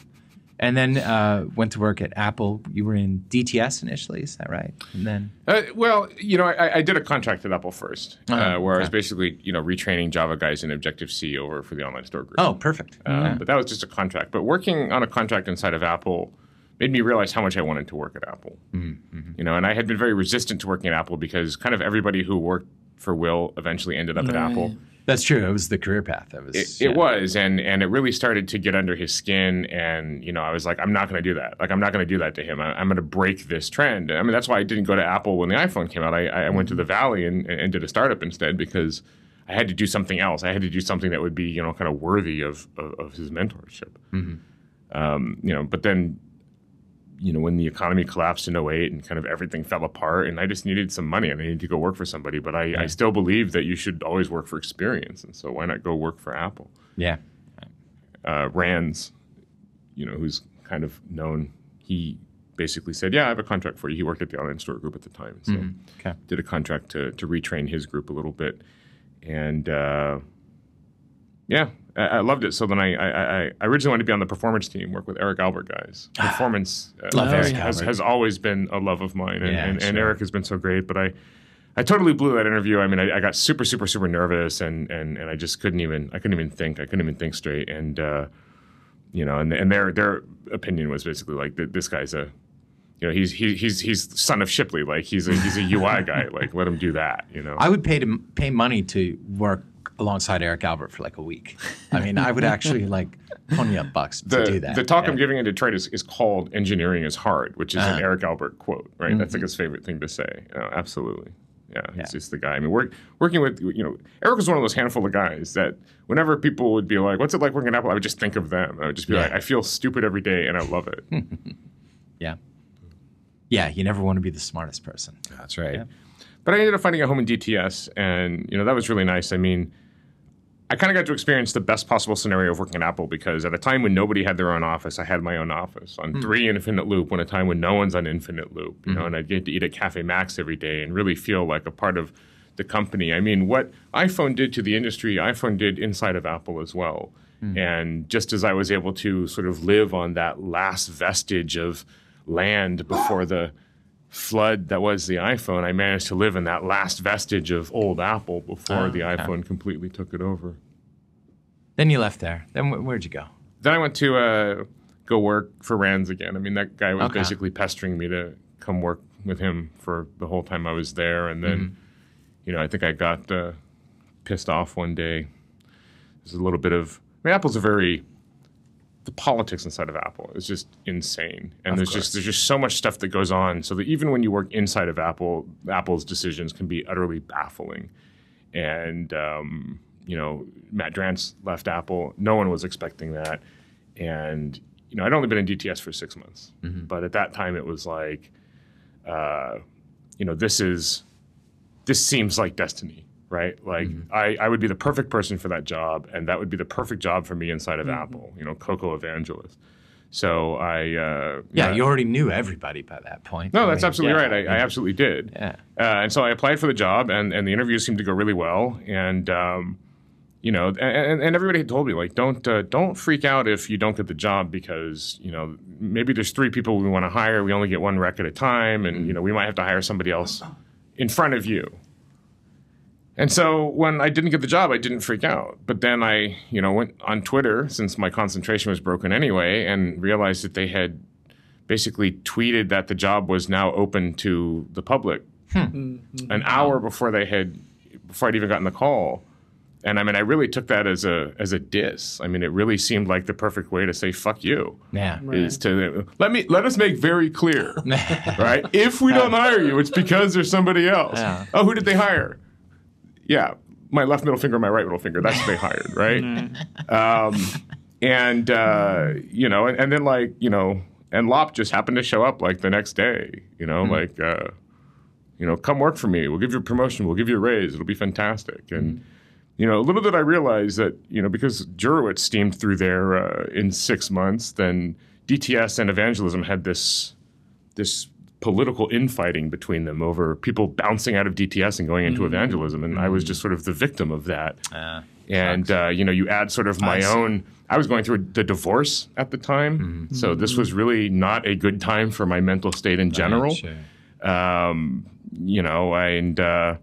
And then uh, went to work at Apple. You were in DTS initially, is that right? And then Uh, well, you know, I, I did a contract at Apple 1st uh, Uh-huh, where I was basically, you know, retraining Java guys in Objective C over for the online store group. oh, perfect. Um, Yeah. But that was just a contract. But working on a contract inside of Apple made me realize how much I wanted to work at Apple. Mm-hmm, You know, and I had been very resistant to working at Apple because kind of everybody who worked for Wil eventually ended up at Apple. That's true. It was the career path. That was. It, it was, and and it really started to get under his skin. And you know, I was like, I'm not going to do that. Like, I'm not going to do that to him. I, am going to break this trend. I mean, that's why I didn't go to Apple when the iPhone came out. I, I went to the Valley and, and did a startup instead because I had to do something else. I had to do something that would be, you know, kind of worthy of of, of his mentorship. Mm-hmm. Um, you know, but then you know, when the economy collapsed in 08 and kind of everything fell apart, and I just needed some money and I needed to go work for somebody. But I, yeah. I still believe that you should always work for experience. And so why not go work for Apple? Yeah. Uh, Rands, you know, who's kind of known, he basically said, Yeah, I have a contract for you. He worked at the online store group at the time. So mm-hmm. okay. did a contract to, to retrain his group a little bit. And, uh, yeah, I, I, loved it. So then I, I, I originally wanted to be on the performance team, work with Eric Albert guys. Performance uh, has, has, has, always been a love of mine, and, yeah, and, sure. and, Eric has been so great. But I, I totally blew that interview. I mean, I, I, got super, super, super nervous, and, and and I just couldn't even I couldn't even think. I couldn't even think straight. And uh, you know, and and their their opinion was basically like this guy's a you know, he's he, he's he's son of Shipley. Like he's a he's a UI guy. Like let him do that. You know, I would pay to pay money to work alongside Eric Albert for like a week. I mean, I would actually like pony up bucks the, to do that. The talk. I'm giving in Detroit is, is called "Engineering is Hard," which is uh-huh. an Eric Albert quote. Right, mm-hmm. that's like his favorite thing to say. absolutely. Yeah, yeah, he's just the guy. I mean, work, working with you know, Eric was one of those handful of guys that whenever people would be like, "What's it like working at Apple?" I would just think of them. I would just be yeah. like, "I feel stupid every day, and I love it." yeah, yeah. You never want to be the smartest person. That's right. Yeah. But I ended up finding a home in DTS, and you know that was really nice. I mean, I kind of got to experience the best possible scenario of working at Apple because at a time when nobody had their own office, I had my own office on mm. three Infinite Loop. When a time when no one's on Infinite Loop, you mm-hmm. know, and I'd get to eat at Caffè Macs every day and really feel like a part of the company. I mean, what iPhone did to the industry, iPhone did inside of Apple as well. Mm. And just as I was able to sort of live on that last vestige of land before the flood that was the iPhone, I managed to live in that last vestige of old Apple before oh, the iPhone yeah. completely took it over. Then you left there. Then wh- where'd you go? Then I went to uh, go work for Rands again. I mean, that guy was okay. basically pestering me to come work with him for the whole time I was there. And then, mm-hmm. you know, I think I got uh, pissed off one day. There's a little bit of, I mean, Apple's a very the politics inside of Apple is just insane, and of there's course. just there's just so much stuff that goes on. So that even when you work inside of Apple, Apple's decisions can be utterly baffling. And um, you know, Matt Drance left Apple. No one was expecting that, and you know, I'd only been in DTS for six months, mm-hmm. but at that time it was like, uh, you know, this is this seems like destiny right? Like mm-hmm. I, I would be the perfect person for that job, and that would be the perfect job for me inside of mm-hmm. Apple. You know, Cocoa Evangelist. So I uh, yeah, you already knew everybody by that point. No, I that's mean, absolutely yeah, right. I, I, absolutely did. Yeah, uh, and so I applied for the job, and and the interviews seemed to go really well, and. Um, you know, and, and everybody had told me like, don't uh, don't freak out if you don't get the job because you know maybe there's three people we want to hire, we only get one rec at a time, and you know we might have to hire somebody else in front of you. And so when I didn't get the job, I didn't freak out. But then I, you know, went on Twitter since my concentration was broken anyway and realized that they had basically tweeted that the job was now open to the public hmm. Mm-hmm. an hour before they had before I'd even gotten the call. And I mean, I really took that as a as a diss. I mean, it really seemed like the perfect way to say "fuck you." Yeah, right. is to let me let us make very clear, right? If we don't hire you, it's because there's somebody else. Yeah. Oh, who did they hire? Yeah, my left middle finger, my right middle finger. That's what they hired, right? um, and uh, you know, and, and, then like you know, and Lopp just happened to show up like the next day. You know, mm-hmm. like uh, you know, come work for me. We'll give you a promotion. We'll give you a raise. It'll be fantastic. And mm-hmm. you know, a little did I realize that you know because Jurewitz steamed through there uh, in six months, then DTS and evangelism had this this political infighting between them over people bouncing out of DTS and going into mm-hmm. evangelism, and mm-hmm. I was just sort of the victim of that. Uh, and uh, you know, you add sort of my own. I was going through the divorce at the time, mm-hmm. so this was really not a good time for my mental state in general. Right, um, you know, and uh,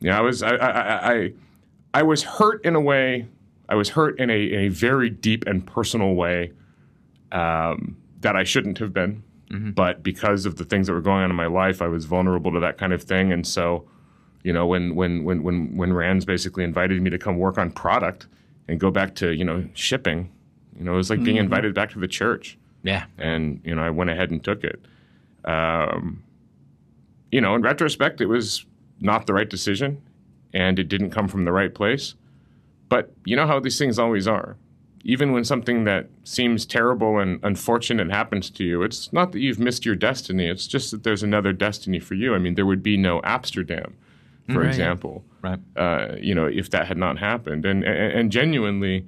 know, I was I, I, I I was hurt in a way. I was hurt in a, a very deep and personal way um, that I shouldn't have been. Mm-hmm. But because of the things that were going on in my life, I was vulnerable to that kind of thing. And so, You know, when when when when when Rands basically invited me to come work on product and go back to you know shipping, you know, it was like being invited back to the church Yeah. and you know I went ahead and took it. Um, you know, in retrospect, it was not the right decision, and it didn't come from the right place. But you know how these things always are. Even when something that seems terrible and unfortunate happens to you, it's not that you've missed your destiny. It's just that there's another destiny for you. I mean, there would be no Appsterdam, for Right. example Right. uh, you know, if that had not happened. And, and and genuinely,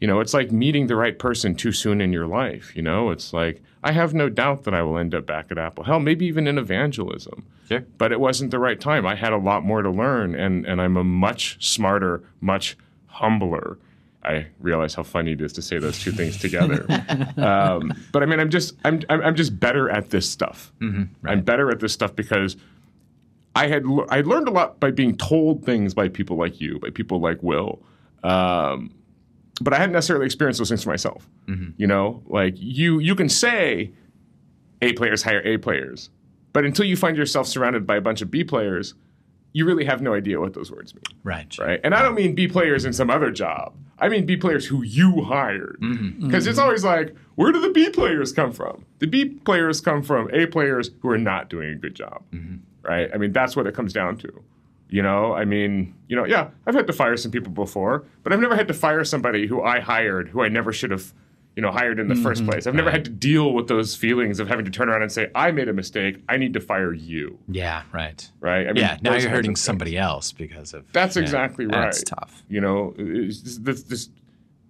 you know, it's like meeting the right person too soon in your life. You know, it's like I have no doubt that I will end up back at Apple. Hell, maybe even in evangelism. Sure. But it wasn't the right time. I had a lot more to learn, and and I'm a much smarter, much humbler. I realize how funny it is to say those two things together. um, but I mean, I'm just I'm I'm, just better at this stuff. I'm better at this stuff because I had l- I learned a lot by being told things by people like you, by people like Wil. Um, but I hadn't necessarily experienced those things for myself. You know, like you you can say A players hire A players, but until you find yourself surrounded by a bunch of B players, you really have no idea what those words mean, Right. right? And I don't mean B players in some other job. I mean B players who you hired. Mm-hmm. Because it's always like, where do the B players come from? The B players come from A players who are not doing a good job, mm-hmm. right? I mean, that's what it comes down to. You know, I mean, you know, yeah, I've had to fire some people before, but I've never had to fire somebody who I hired who I never should have, you know, hired in the first mm-hmm. place. I've never had to deal with those feelings of having to turn around and say, I made a mistake. I need to fire you, Yeah. Right. right? I mean, Yeah. Now you're hurting somebody else because of. That's yeah, exactly right. That's tough. You know, it's just this, this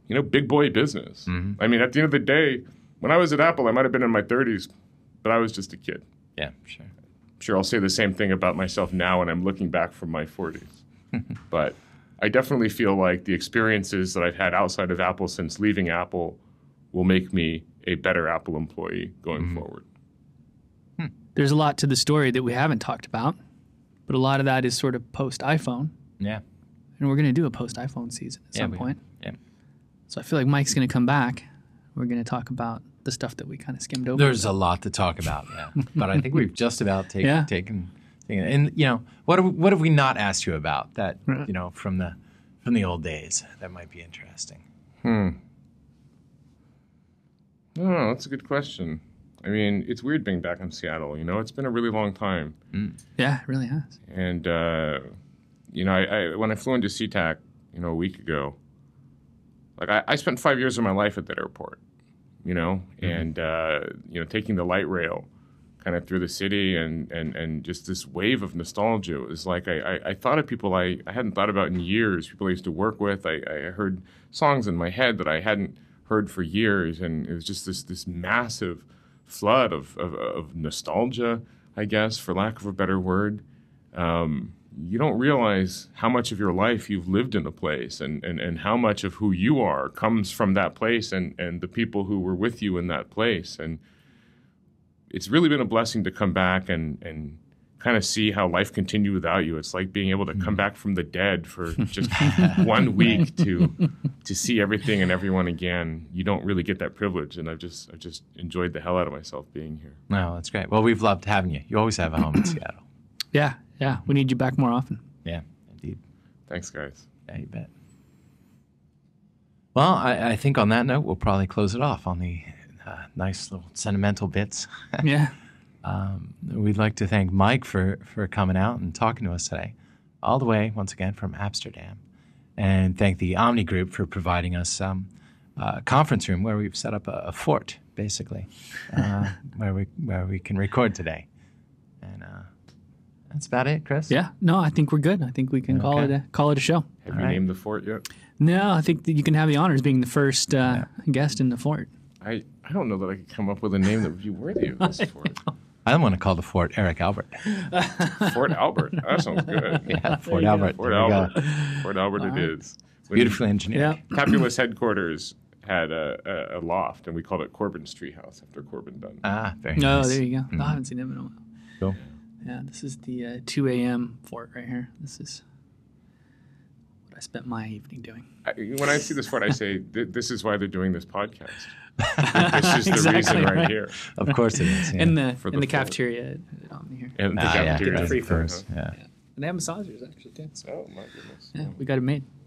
you know, big boy business. Mm-hmm. I mean, at the end of the day, when I was at Apple, I might have been in my 30s, but I was just a kid. Yeah. Sure. Sure, I'll say the same thing about myself now when I'm looking back from my 40s. but I definitely feel like the experiences that I've had outside of Apple since leaving Apple will make me a better Apple employee going mm-hmm. forward. Hmm. There's a lot to the story that we haven't talked about, but a lot of that is sort of post iPhone, Yeah. and we're going to do a post iPhone season at Yeah, some we- point. Yeah. So I feel like Mike's going to come back. We're going to talk about the stuff that we kind of skimmed over. There's a lot to talk about, yeah. but I think we've just about taken Yeah. taken, taken and you know what have, we- what have we not asked you about that you know from the from the old days that might be interesting. Hmm. Oh, that's a good question. I mean, it's weird being back in Seattle. You know, it's been a really long time. yeah, it really has. And uh, you know, I, I when I flew into SeaTac, you know, a week ago, like I, I spent five years of my life at that airport. You know, and uh, you know, taking the light rail kind of through the city and and and just this wave of nostalgia. It was like I, I, I thought of people I, I hadn't thought about in years. People I used to work with. I, I heard songs in my head that I hadn't heard for years, and it was just this this massive flood of of, of nostalgia. I guess, for lack of a better word um, you don't realize how much of your life you've lived in a place and, and, and how much of who you are comes from that place and, and the people who were with you in that place. And it's really been a blessing to come back and, and kind of see how life continued without you. It's like being able to come back from the dead for just one week to to see everything and everyone again. You don't really get that privilege, and I've just I've just enjoyed the hell out of myself being here. No, that's great. Well, we've loved having you. You always have a home in Seattle. Yeah, yeah. We need you back more often. Yeah, indeed. Thanks, guys. Yeah, you bet. Well, I, I think on that note, we'll probably close it off on the uh, nice little sentimental bits. Yeah. We'd like to thank Mike for, for coming out and talking to us today, all the way, once again, from Amsterdam. And thank the Omni Group for providing us um, a conference room where we've set up a, a fort, basically, uh, where, we, where we can record today. And uh, that's about it, Chris. Yeah. No, I think we're good. I think we can call it a call it a show. Have All you right. named the fort yet? No, I think that you can have the honors being the first uh, guest in the fort. I, I don't know that I could come up with a name that would be worthy of this fort. I want to call the fort Eric Albert. Fort Albert. That sounds good. Yeah, Fort you go. Albert. Fort There we go. Albert. Fort Albert it is. When Beautifully engineered. Yeah. Capulus headquarters had a, a, a loft, and we called it Corbin's Treehouse after Corbin Dunn. Ah, very No, nice. there you go. No, I haven't seen him in a while. Cool. Yeah, this is the uh, 2 a.m. fort right here. This is what I spent my evening doing. I, when I see this fort, I say, "Th- this is why they're doing this podcast. this is the Exactly reason right, right. here. Of course it is. Yeah. In the For in the the cafeteria at, at here. And the Ah, cafeteria. of is free for course, huh? yeah. And they have massagers actually too. Oh my goodness. Yeah, we got it made. What a life.